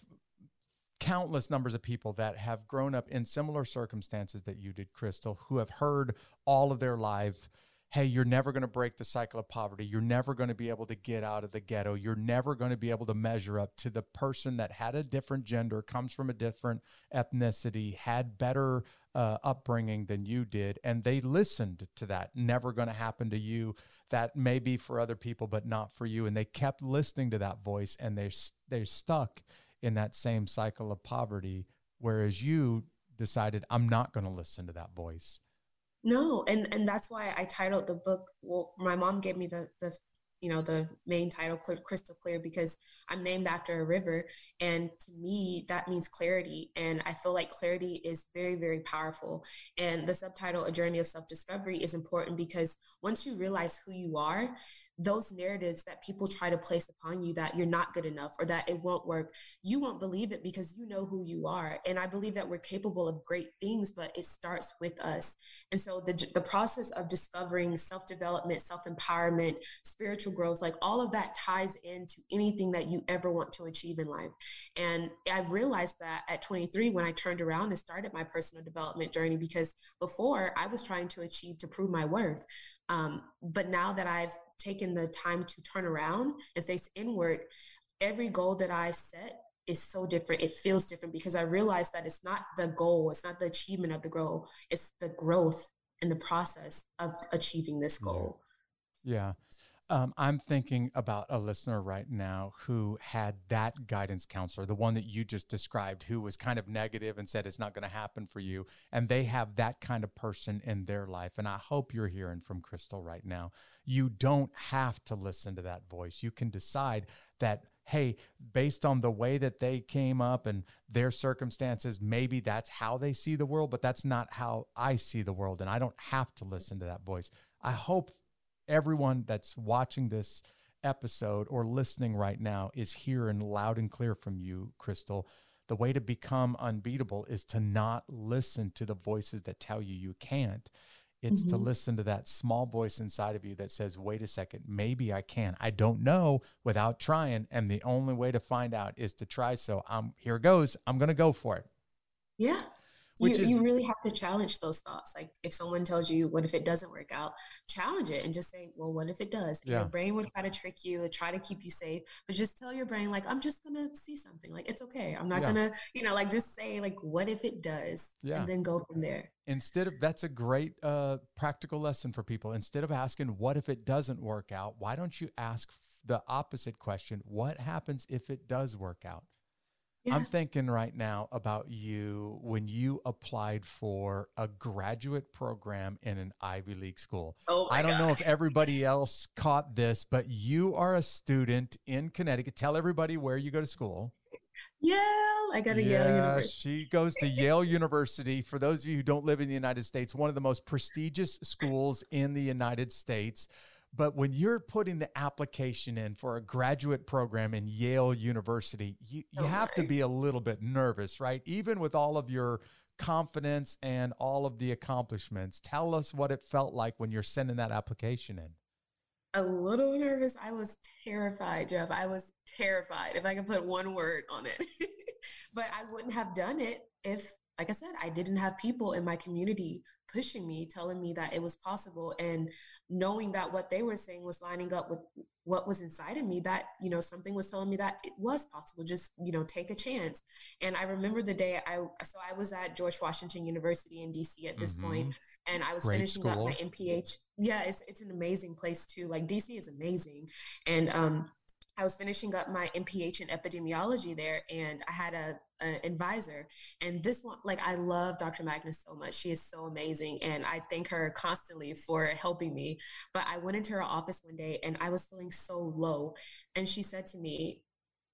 countless numbers of people that have grown up in similar circumstances that you did, Crystal, who have heard all of their life hey, you're never going to break the cycle of poverty. You're never going to be able to get out of the ghetto. You're never going to be able to measure up to the person that had a different gender, comes from a different ethnicity, had better uh, upbringing than you did. And they listened to that. Never going to happen to you. That may be for other people, but not for you. And they kept listening to that voice and they're, they're stuck in that same cycle of poverty. Whereas you decided, I'm not going to listen to that voice. No, and and that's why I titled the book. Well, my mom gave me the the you know the main title crystal clear because i'm named after a river and to me that means clarity and i feel like clarity is very very powerful and the subtitle a journey of self-discovery is important because once you realize who you are those narratives that people try to place upon you that you're not good enough or that it won't work, you won't believe it because you know who you are. And I believe that we're capable of great things, but it starts with us. And so the, the process of discovering self development, self empowerment, spiritual growth, like all of that ties into anything that you ever want to achieve in life. And I've realized that at 23 when I turned around and started my personal development journey because before I was trying to achieve to prove my worth. Um, but now that I've taken the time to turn around and face inward, every goal that I set is so different. It feels different because I realize that it's not the goal, it's not the achievement of the goal, it's the growth and the process of achieving this goal. Yeah. Um, I'm thinking about a listener right now who had that guidance counselor, the one that you just described, who was kind of negative and said it's not going to happen for you. And they have that kind of person in their life. And I hope you're hearing from Crystal right now. You don't have to listen to that voice. You can decide that hey, based on the way that they came up and their circumstances, maybe that's how they see the world, but that's not how I see the world. And I don't have to listen to that voice. I hope everyone that's watching this episode or listening right now is hearing loud and clear from you, Crystal. The way to become unbeatable is to not listen to the voices that tell you you can't. It's mm-hmm. to listen to that small voice inside of you that says, wait a second, maybe I can. I don't know without trying. And the only way to find out is to try. So I'm here goes. I'm gonna go for it. Yeah. You, is, you really have to challenge those thoughts. Like if someone tells you, what if it doesn't work out? Challenge it and just say, well, what if it does? Yeah. Your brain will try to trick you, try to keep you safe, but just tell your brain, like, I'm just gonna see something. Like it's okay. I'm not yeah. gonna, you know, like just say, like, what if it does? Yeah. And then go from there. Instead of that's a great uh, practical lesson for people. Instead of asking, what if it doesn't work out? Why don't you ask the opposite question? What happens if it does work out? Yeah. I'm thinking right now about you when you applied for a graduate program in an Ivy League school. Oh I don't know if everybody else caught this, but you are a student in Connecticut. Tell everybody where you go to school. Yale. I got to yeah, Yale University. She goes to Yale University. For those of you who don't live in the United States, one of the most prestigious schools in the United States. But when you're putting the application in for a graduate program in Yale University, you, you oh have to be a little bit nervous, right? Even with all of your confidence and all of the accomplishments. Tell us what it felt like when you're sending that application in. A little nervous. I was terrified, Jeff. I was terrified, if I can put one word on it. but I wouldn't have done it if like I said, I didn't have people in my community pushing me, telling me that it was possible, and knowing that what they were saying was lining up with what was inside of me. That you know, something was telling me that it was possible. Just you know, take a chance. And I remember the day I so I was at George Washington University in DC at this mm-hmm. point, and I was Great finishing school. up my MPH. Yeah, it's it's an amazing place too. Like DC is amazing, and um I was finishing up my MPH in epidemiology there, and I had a an advisor. And this one, like, I love Dr. Magnus so much. She is so amazing, and I thank her constantly for helping me. But I went into her office one day, and I was feeling so low, and she said to me,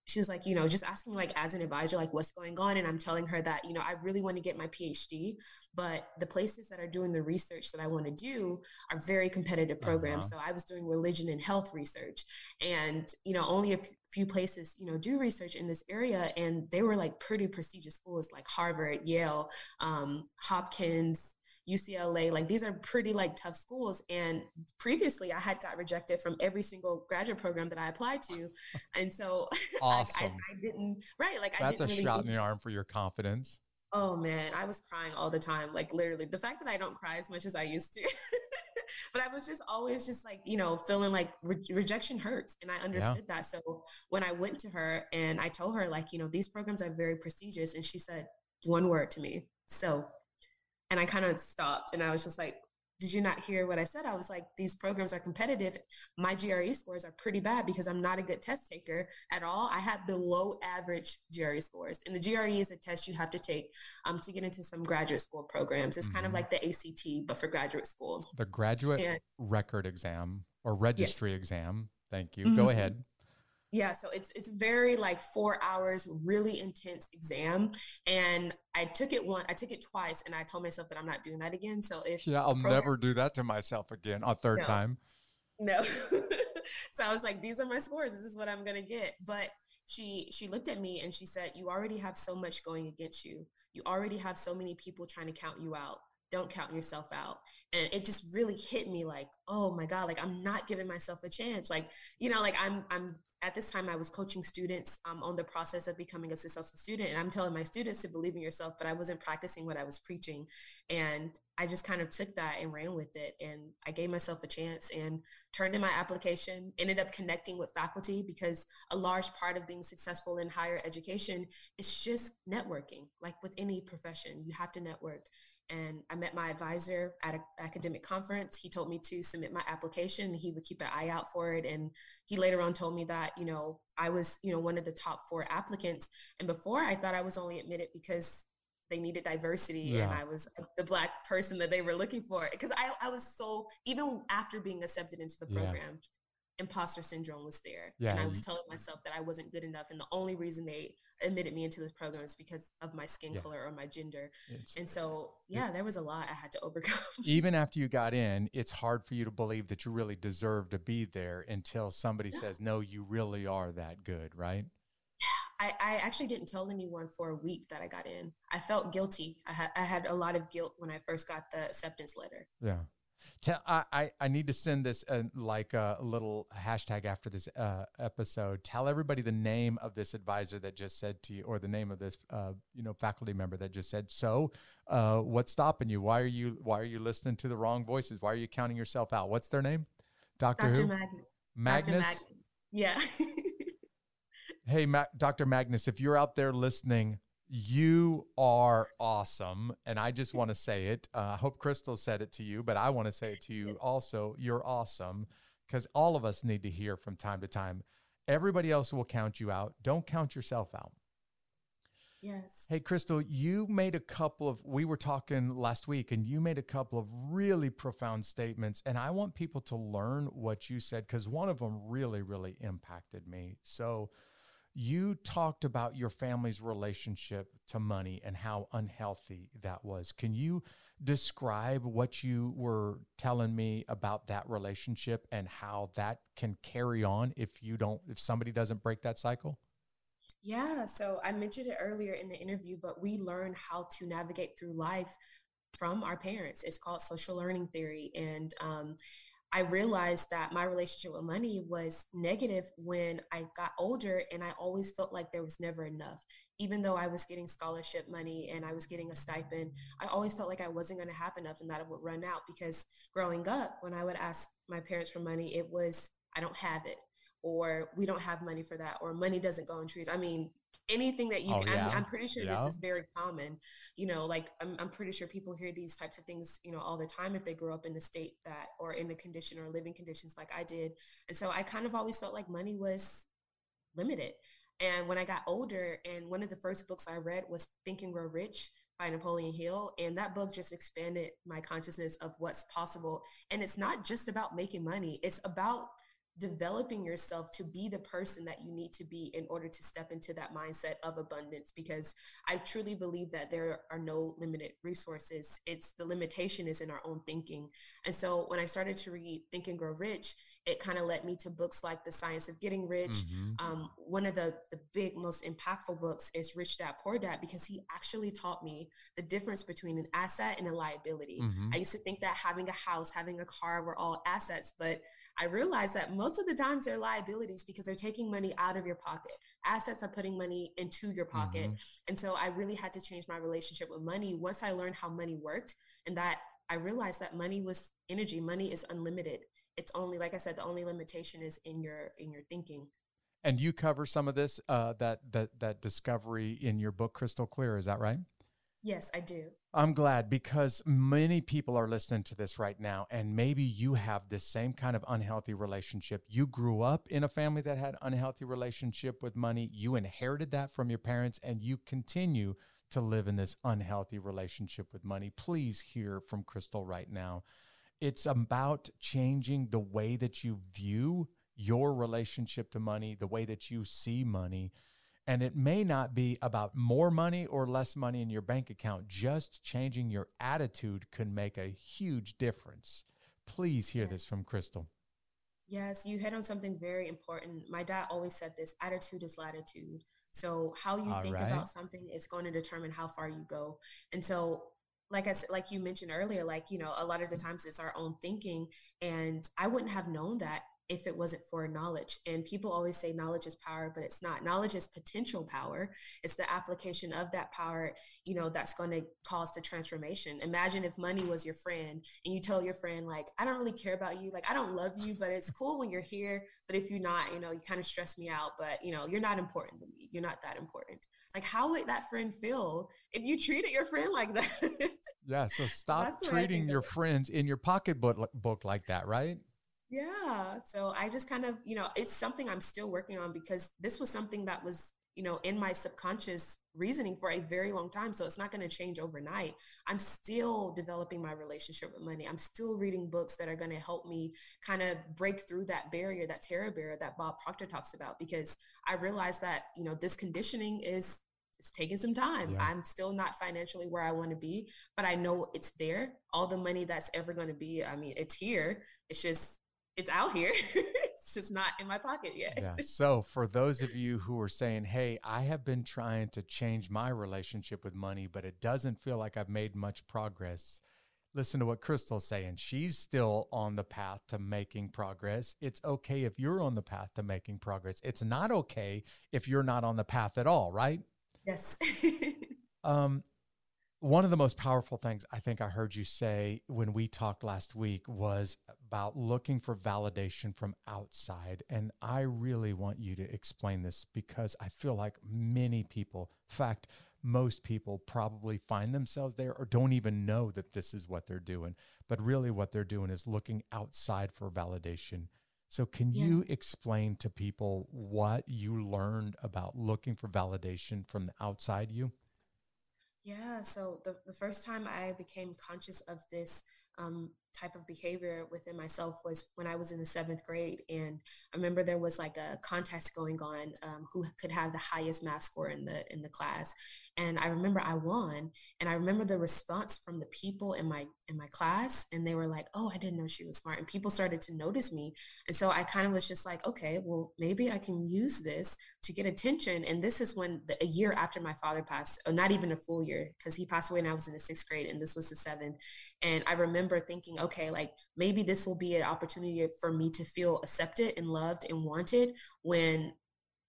she was like, you know, just asking me like as an advisor, like what's going on. And I'm telling her that, you know, I really want to get my PhD, but the places that are doing the research that I want to do are very competitive programs. Uh-huh. So I was doing religion and health research and, you know, only a few places, you know, do research in this area. And they were like pretty prestigious schools like Harvard, Yale, um, Hopkins, UCLA, like these are pretty like tough schools. And previously I had got rejected from every single graduate program that I applied to. And so awesome. like, I, I, didn't, right. Like That's I didn't That's a really shot in the arm for your confidence. Oh man, I was crying all the time. Like literally the fact that I don't cry as much as I used to. but I was just always just like, you know, feeling like re- rejection hurts. And I understood yeah. that. So when I went to her and I told her, like, you know, these programs are very prestigious, and she said one word to me. So and I kind of stopped and I was just like, did you not hear what I said? I was like, these programs are competitive. My GRE scores are pretty bad because I'm not a good test taker at all. I had below average GRE scores. And the GRE is a test you have to take um, to get into some graduate school programs. It's mm-hmm. kind of mm-hmm. like the ACT, but for graduate school. The graduate and, record exam or registry yes. exam. Thank you. Mm-hmm. Go ahead yeah so it's it's very like four hours really intense exam. And i took it one i took it twice and i told myself that i'm not doing that again. So if yeah i'll program, never do that to myself again a third no, time. No. So i was like these are my scores. This is what i'm gonna get. But she she looked at me and she said you already have so much going against you. You already have so many people trying to count you out. Don't count yourself out. And it just really hit me like oh my god like i'm not giving myself a chance. Like you know like i'm i'm at this time I was coaching students um, on the process of becoming a successful student. And I'm telling my students to believe in yourself, but I wasn't practicing what I was preaching. And I just kind of took that and ran with it. And I gave myself a chance and turned in my application, ended up connecting with faculty because a large part of being successful in higher education is just networking. Like with any profession, you have to network and I met my advisor at an academic conference. He told me to submit my application he would keep an eye out for it. And he later on told me that, you know, I was, you know, one of the top four applicants. And before I thought I was only admitted because they needed diversity yeah. and I was the black person that they were looking for. Because I, I was so, even after being accepted into the program, yeah imposter syndrome was there. Yeah, and I was telling myself that I wasn't good enough. And the only reason they admitted me into this program is because of my skin yeah. color or my gender. It's, and so, yeah, it, there was a lot I had to overcome. even after you got in, it's hard for you to believe that you really deserve to be there until somebody yeah. says, no, you really are that good, right? I, I actually didn't tell anyone for a week that I got in. I felt guilty. I had I had a lot of guilt when I first got the acceptance letter. Yeah. Tell, I, I, I need to send this uh, like a little hashtag after this uh, episode. Tell everybody the name of this advisor that just said to you, or the name of this uh, you know faculty member that just said. So, uh, what's stopping you? Why are you Why are you listening to the wrong voices? Why are you counting yourself out? What's their name? Doctor, Dr. Who? Magnus. Magnus. Magnus. Yeah. hey, Ma- Dr. Magnus, if you're out there listening, you are awesome. And I just want to say it. Uh, I hope Crystal said it to you, but I want to say it to you also. You're awesome because all of us need to hear from time to time. Everybody else will count you out. Don't count yourself out. Yes. Hey, Crystal, you made a couple of, we were talking last week, and you made a couple of really profound statements. And I want people to learn what you said because one of them really, really impacted me. So, you talked about your family's relationship to money and how unhealthy that was. Can you describe what you were telling me about that relationship and how that can carry on if you don't, if somebody doesn't break that cycle? Yeah, so I mentioned it earlier in the interview, but we learn how to navigate through life from our parents. It's called social learning theory. And um, I realized that my relationship with money was negative when I got older, and I always felt like there was never enough. Even though I was getting scholarship money and I was getting a stipend, I always felt like I wasn't going to have enough and that it would run out because growing up, when I would ask my parents for money, it was, I don't have it or we don't have money for that or money doesn't go in trees i mean anything that you oh, can yeah. I'm, I'm, pretty sure yeah. this is very common you know like I'm, I'm pretty sure people hear these types of things you know all the time if they grow up in a state that or in a condition or living conditions like i did and so i kind of always felt like money was limited and when i got older and one of the first books i read was think and grow rich by Napoleon Hill. And that book just expanded my consciousness of what's possible. And it's not just about making money, it's about developing yourself to be the person that you need to be in order to step into that mindset of abundance because i truly believe that there are no limited resources. It's the limitation is in our own thinking. And so when i started to read think and grow rich it kind of led me to books like the science of getting rich mm-hmm. um, one of the the big most impactful books is rich dad poor dad because he actually taught me the difference between an asset and a liability mm-hmm. i used to think that having a house having a car were all assets but i realized that most of the times they're liabilities because they're taking money out of your pocket. Assets are putting money into your pocket. Mm-hmm. And so I really had to change my relationship with money once I learned how money worked and that I realized that money was energy. Money is unlimited. It's only like I said the only limitation is in your in your thinking. And you cover some of this uh, that that that discovery in your book Crystal Clear, is that right? Yes, I do. I'm glad because many people are listening to this right now, and maybe you have this same kind of unhealthy relationship. You grew up in a family that had unhealthy relationship with money. You inherited that from your parents, and you continue to live in this unhealthy relationship with money. Please hear from Crystal right now. It's about changing the way that you view your relationship to money, the way that you see money and it may not be about more money or less money in your bank account. Just changing your attitude can make a huge difference. Please hear yes. this from Crystal. Yes, you hit on something very important. My dad always said this attitude is latitude. So, how you All think right. about something is going to determine how far you go. And so, like I said, like you mentioned earlier, like, you know, a lot of the times it's our own thinking. And I wouldn't have known that if it wasn't for knowledge. And people always say knowledge is power, but it's not. Knowledge is potential power. It's the application of that power, you know, that's going to cause the transformation. Imagine if money was your friend and you tell your friend, like, I don't really care about you. Like, I don't love you, but it's cool when you're here. But if you're not, you know, you kind of stress me out, but, you know, you're not important to me. You're not that important. Like, how would that friend feel if you treated your friend like that? yeah. So stop treating your friends in your pocketbook book like that, right? Yeah. So I just kind of, you know, it's something I'm still working on because this was something that was, you know, in my subconscious reasoning for a very long time. So it's not going to change overnight. I'm still developing my relationship with money. I'm still reading books that are going to help me kind of break through that barrier, that terror barrier that Bob Proctor talks about, because I realized that, you know, this conditioning is it's taking some time. Yeah. I'm still not financially where I want to be, but I know it's there. All the money that's ever going to be, I mean, it's here. It's just it's out here. it's just not in my pocket yet. yeah. So, for those of you who are saying, "Hey, I have been trying to change my relationship with money, but it doesn't feel like I've made much progress," listen to what Crystal's saying. She's still on the path to making progress. It's okay if you're on the path to making progress. It's not okay if you're not on the path at all, right? Yes. um, one of the most powerful things I think I heard you say when we talked last week was about looking for validation from outside. And I really want you to explain this because I feel like many people, in fact, most people probably find themselves there or don't even know that this is what they're doing. But really, what they're doing is looking outside for validation. So, can yeah. you explain to people what you learned about looking for validation from the outside you? Yeah, so the, the first time I became conscious of this um, type of behavior within myself was when I was in the seventh grade. And I remember there was like a contest going on um, who could have the highest math score in the in the class. And I remember I won. And I remember the response from the people in my in my class. And they were like, oh, I didn't know she was smart. And people started to notice me. And so I kind of was just like, okay, well, maybe I can use this to get attention. And this is when the, a year after my father passed, or not even a full year, because he passed away when I was in the sixth grade and this was the seventh. And I remember thinking, okay, like maybe this will be an opportunity for me to feel accepted and loved and wanted when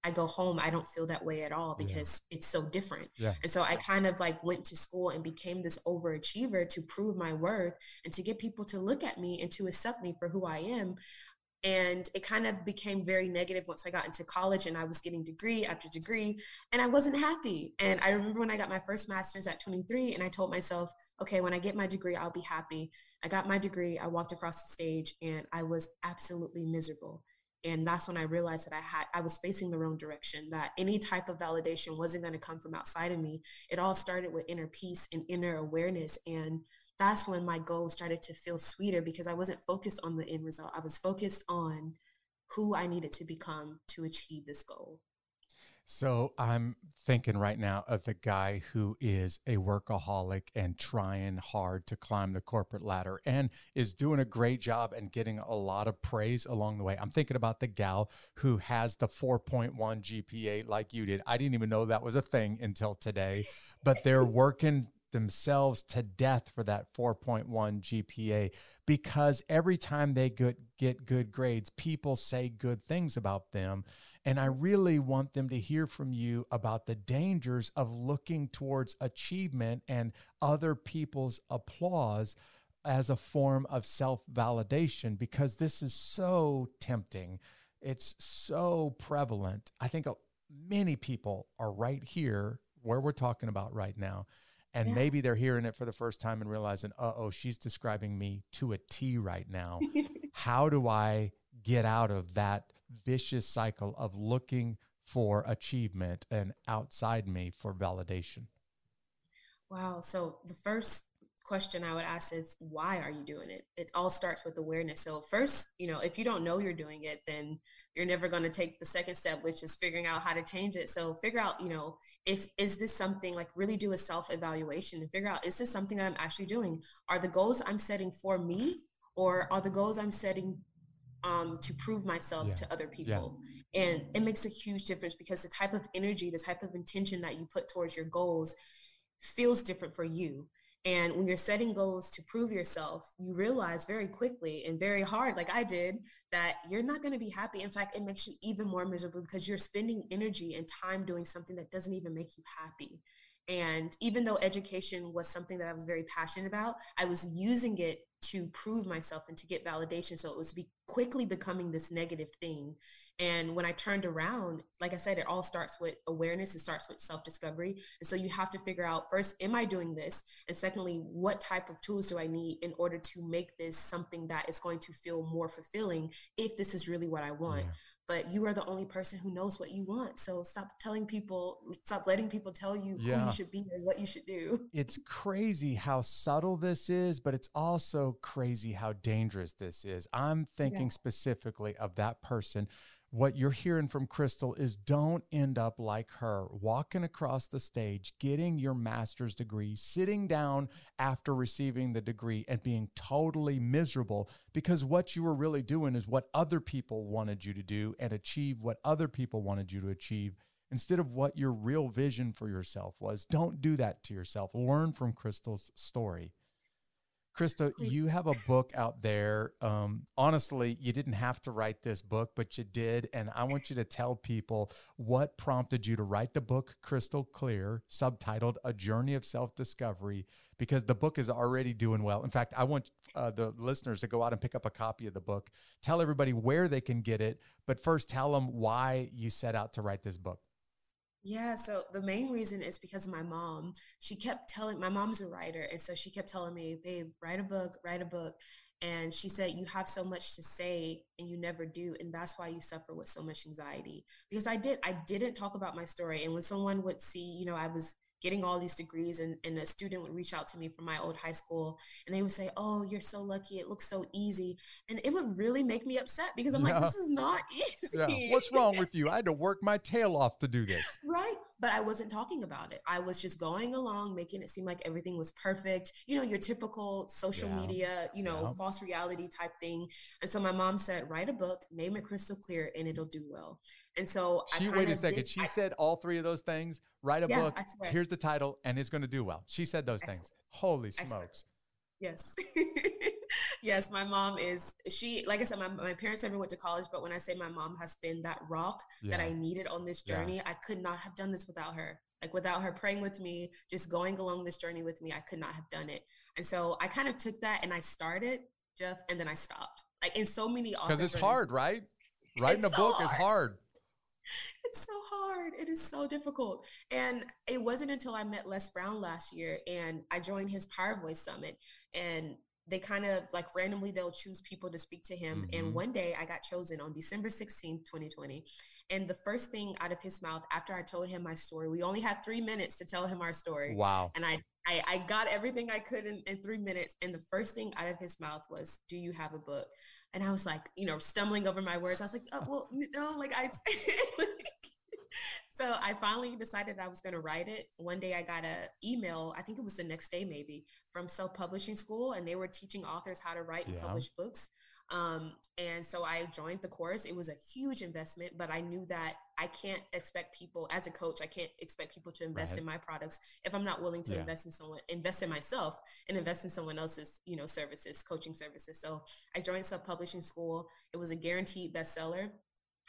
I go home, I don't feel that way at all because yeah. it's so different. Yeah. And so I kind of like went to school and became this overachiever to prove my worth and to get people to look at me and to accept me for who I am and it kind of became very negative once i got into college and i was getting degree after degree and i wasn't happy. And i remember when i got my first master's at 23 and i told myself okay when i get my degree i'll be happy. I got my degree i walked across the stage and i was absolutely miserable. And that's when i realized that i had i was facing the wrong direction that any type of validation wasn't going to come from outside of me. It all started with inner peace and inner awareness and that's when my goal started to feel sweeter because I wasn't focused on the end result. I was focused on who I needed to become to achieve this goal. So I'm thinking right now of the guy who is a workaholic and trying hard to climb the corporate ladder and is doing a great job and getting a lot of praise along the way. I'm thinking about the gal who has the 4.1 GPA like you did. I didn't even know that was a thing until today, but they're working themselves to death for that 4.1 GPA because every time they get, get good grades, people say good things about them. And I really want them to hear from you about the dangers of looking towards achievement and other people's applause as a form of self validation because this is so tempting. It's so prevalent. I think many people are right here where we're talking about right now and yeah. maybe they're hearing it for the first time and realizing, uh oh, she's describing me to a T right now. How do I get out of that vicious cycle of looking for achievement and outside me for validation? Wow. So the first question I would ask is why are you doing it? It all starts with awareness. So first, you know, if you don't know you're doing it, then you're never going to take the second step, which is figuring out how to change it. So figure out, you know, if is this something like really do a self-evaluation and figure out is this something that I'm actually doing? Are the goals I'm setting for me or are the goals I'm setting um, to prove myself yeah. to other people. Yeah. And it makes a huge difference because the type of energy, the type of intention that you put towards your goals feels different for you. And when you're setting goals to prove yourself, you realize very quickly and very hard, like I did, that you're not going to be happy. In fact, it makes you even more miserable because you're spending energy and time doing something that doesn't even make you happy. And even though education was something that I was very passionate about, I was using it to prove myself and to get validation. So it was be quickly becoming this negative thing. And when I turned around, like I said, it all starts with awareness. It starts with self discovery. And so you have to figure out first, am I doing this? And secondly, what type of tools do I need in order to make this something that is going to feel more fulfilling if this is really what I want? Yeah. But you are the only person who knows what you want. So stop telling people, stop letting people tell you yeah. who you should be and what you should do. It's crazy how subtle this is, but it's also crazy how dangerous this is. I'm thinking yeah. specifically of that person what you're hearing from Crystal is don't end up like her, walking across the stage, getting your master's degree, sitting down after receiving the degree and being totally miserable because what you were really doing is what other people wanted you to do and achieve what other people wanted you to achieve instead of what your real vision for yourself was. Don't do that to yourself. Learn from Crystal's story. Krista, you have a book out there. Um, honestly, you didn't have to write this book, but you did. And I want you to tell people what prompted you to write the book Crystal Clear, subtitled A Journey of Self Discovery, because the book is already doing well. In fact, I want uh, the listeners to go out and pick up a copy of the book. Tell everybody where they can get it, but first tell them why you set out to write this book. Yeah, so the main reason is because my mom, she kept telling my mom's a writer and so she kept telling me, "Babe, write a book, write a book." And she said, "You have so much to say and you never do, and that's why you suffer with so much anxiety." Because I did I didn't talk about my story and when someone would see, you know, I was getting all these degrees and, and a student would reach out to me from my old high school and they would say oh you're so lucky it looks so easy and it would really make me upset because i'm like this is not easy. Yeah. what's wrong with you? I had to work my tail off to do this. Right but i wasn't talking about it i was just going along making it seem like everything was perfect you know your typical social yeah. media you know false reality type thing and so my mom said write a book name it crystal clear and it'll do well and so she wait a second did, she I, said all three of those things write a book here's here's the title, and it's going to do well. She said those things. Holy smokes. Yes. yes, my mom is she like I said, my, my parents never went to college, but when I say my mom has been that rock yeah. that I needed on this journey, yeah. I could not have done this without her. Like without her praying with me, just going along this journey with me, I could not have done it. And so I kind of took that and I started, Jeff, and then I stopped. Like in so many authors. Because it's hard, right? Writing a book so is hard it's so hard. It is so difficult. And it wasn't until I met Les Brown last year and I joined his Power Voice Summit and they kind of like randomly they'll choose people to speak to him. Mm-hmm. And one day I got chosen on December 16th, 2020. And the first thing out of his mouth after I told him my story, we only had three minutes to tell him our story. Wow. And I I, I got everything I could in, in three minutes. And the first thing out of his mouth was, Do you have a book? And I was like, you know, stumbling over my words. I was like, oh, well, no, like I, so I finally decided I was going to write it. One day I got an email, I think it was the next day maybe, from self-publishing school and they were teaching authors how to write and publish books. Um, and so I joined the course. It was a huge investment, but I knew that I can't expect people as a coach, I can't expect people to invest right. in my products if I'm not willing to yeah. invest in someone, invest in myself and invest in someone else's, you know, services, coaching services. So I joined self-publishing school. It was a guaranteed bestseller.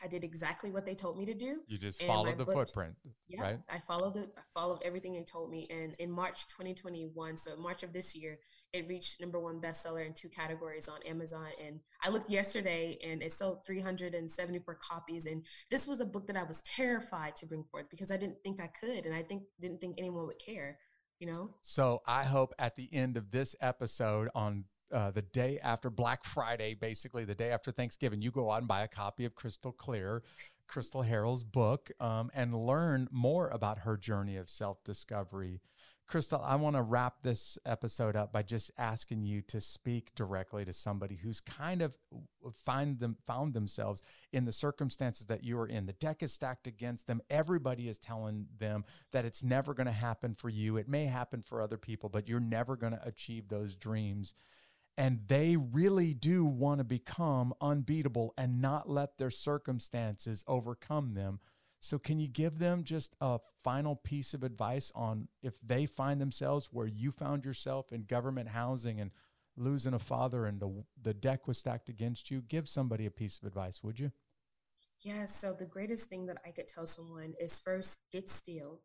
I did exactly what they told me to do. You just followed the books, footprint, yeah, right? I followed the I followed everything they told me. And in March 2021, so March of this year, it reached number one bestseller in two categories on Amazon. And I looked yesterday, and it sold 374 copies. And this was a book that I was terrified to bring forth because I didn't think I could, and I think didn't think anyone would care. You know. So I hope at the end of this episode on uh, the day after Black Friday, basically the day after Thanksgiving, you go out and buy a copy of Crystal Clear, Crystal Harrell's book, um, and learn more about her journey of self discovery. Crystal, I want to wrap this episode up by just asking you to speak directly to somebody who's kind of find them found themselves in the circumstances that you are in. The deck is stacked against them. Everybody is telling them that it's never going to happen for you. It may happen for other people, but you're never going to achieve those dreams and they really do want to become unbeatable and not let their circumstances overcome them. So, can you give them just a final piece of advice on if they find themselves where you found yourself in government housing and losing a father and the, the deck was stacked against you? Give somebody a piece of advice, would you? Yeah. So, the greatest thing that I could tell someone is first get still,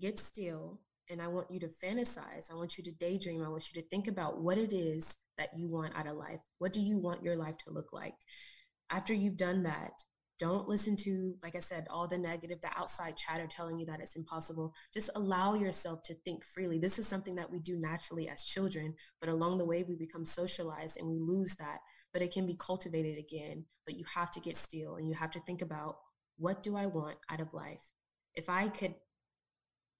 get still. And I want you to fantasize. I want you to daydream. I want you to think about what it is that you want out of life. What do you want your life to look like? After you've done that, don't listen to, like I said, all the negative, the outside chatter telling you that it's impossible. Just allow yourself to think freely. This is something that we do naturally as children, but along the way, we become socialized and we lose that. But it can be cultivated again. But you have to get still and you have to think about what do I want out of life? If I could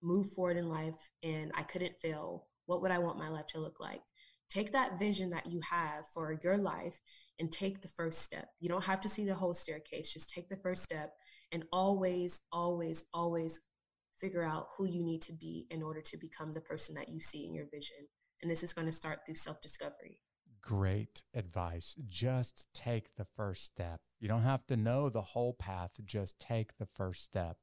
move forward in life and I couldn't fail, what would I want my life to look like? take that vision that you have for your life and take the first step. You don't have to see the whole staircase, just take the first step and always, always, always figure out who you need to be in order to become the person that you see in your vision. And this is going to start through self discovery. Great advice. Just take the first step. You don't have to know the whole path, just take the first step.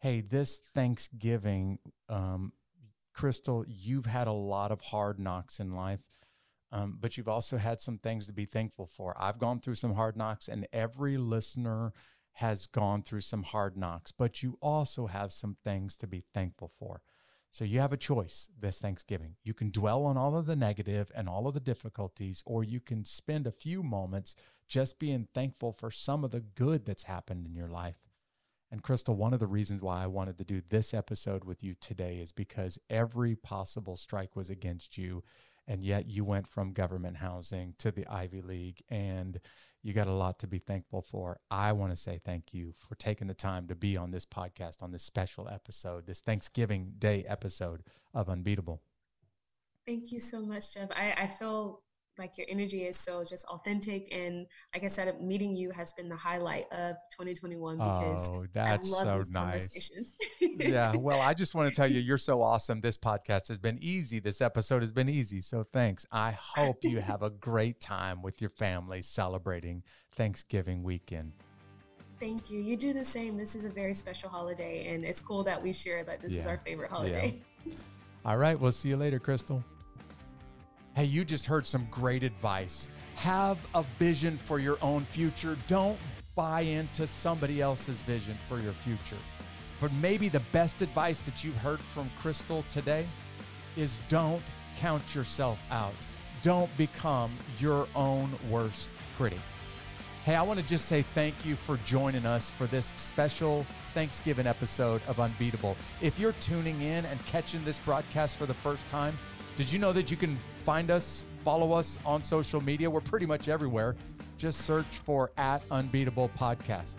Hey, this Thanksgiving, um, Crystal, you've had a lot of hard knocks in life. um, but you've also had some things to be thankful for. I've gone through some hard knocks, and every listener has gone through some hard knocks, but you also have some things to be thankful for. So you have a choice this Thanksgiving. You can dwell on all of the negative and all of the difficulties, or you can spend a few moments just being thankful for some of the good that's happened in your life. And Crystal, one of the reasons why I wanted to do this episode with you today is because every possible strike was against you. And yet you went from government housing to the Ivy League and you got a lot to be thankful for. I want to say thank you for taking the time to be on this podcast, on this special episode, this Thanksgiving Day episode of Unbeatable. Thank you so much, Jeff. I, I feel like your energy is so just authentic and like i said meeting you has been the highlight of 2021 because oh that's so nice yeah well i just want to tell you you're so awesome this podcast has been easy this episode has been easy so thanks i hope you have a great time with your family celebrating thanksgiving weekend Thank you. You do the same. This is a very special holiday, and it's cool that we share that this yeah. is our favorite holiday. Yeah. All right. We'll see you later, Crystal. Hey, you just heard some great advice. Have a vision for your own future. Don't buy into somebody else's vision for your future. But maybe the best advice that you've heard from Crystal today is don't count yourself out. Don't become your own worst critic. Hey, I want to just say thank you for joining us for this special Thanksgiving episode of Unbeatable. If you're tuning in and catching this broadcast for the first time, did you know that you can find us, follow us on social media? We're pretty much everywhere. Just search for at Unbeatable Podcast.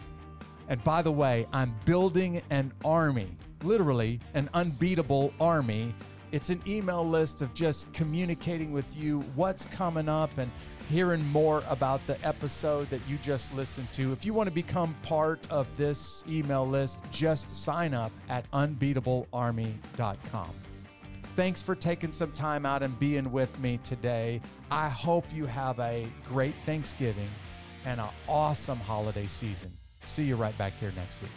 And by the way, I'm building an army, literally an unbeatable army. It's an email list of just communicating with you what's coming up and hearing more about the episode that you just listened to. If you want to become part of this email list, just sign up at unbeatablearmy.com. Thanks for taking some time out and being with me today. I hope you have a great Thanksgiving and an awesome holiday season. See you right back here next week.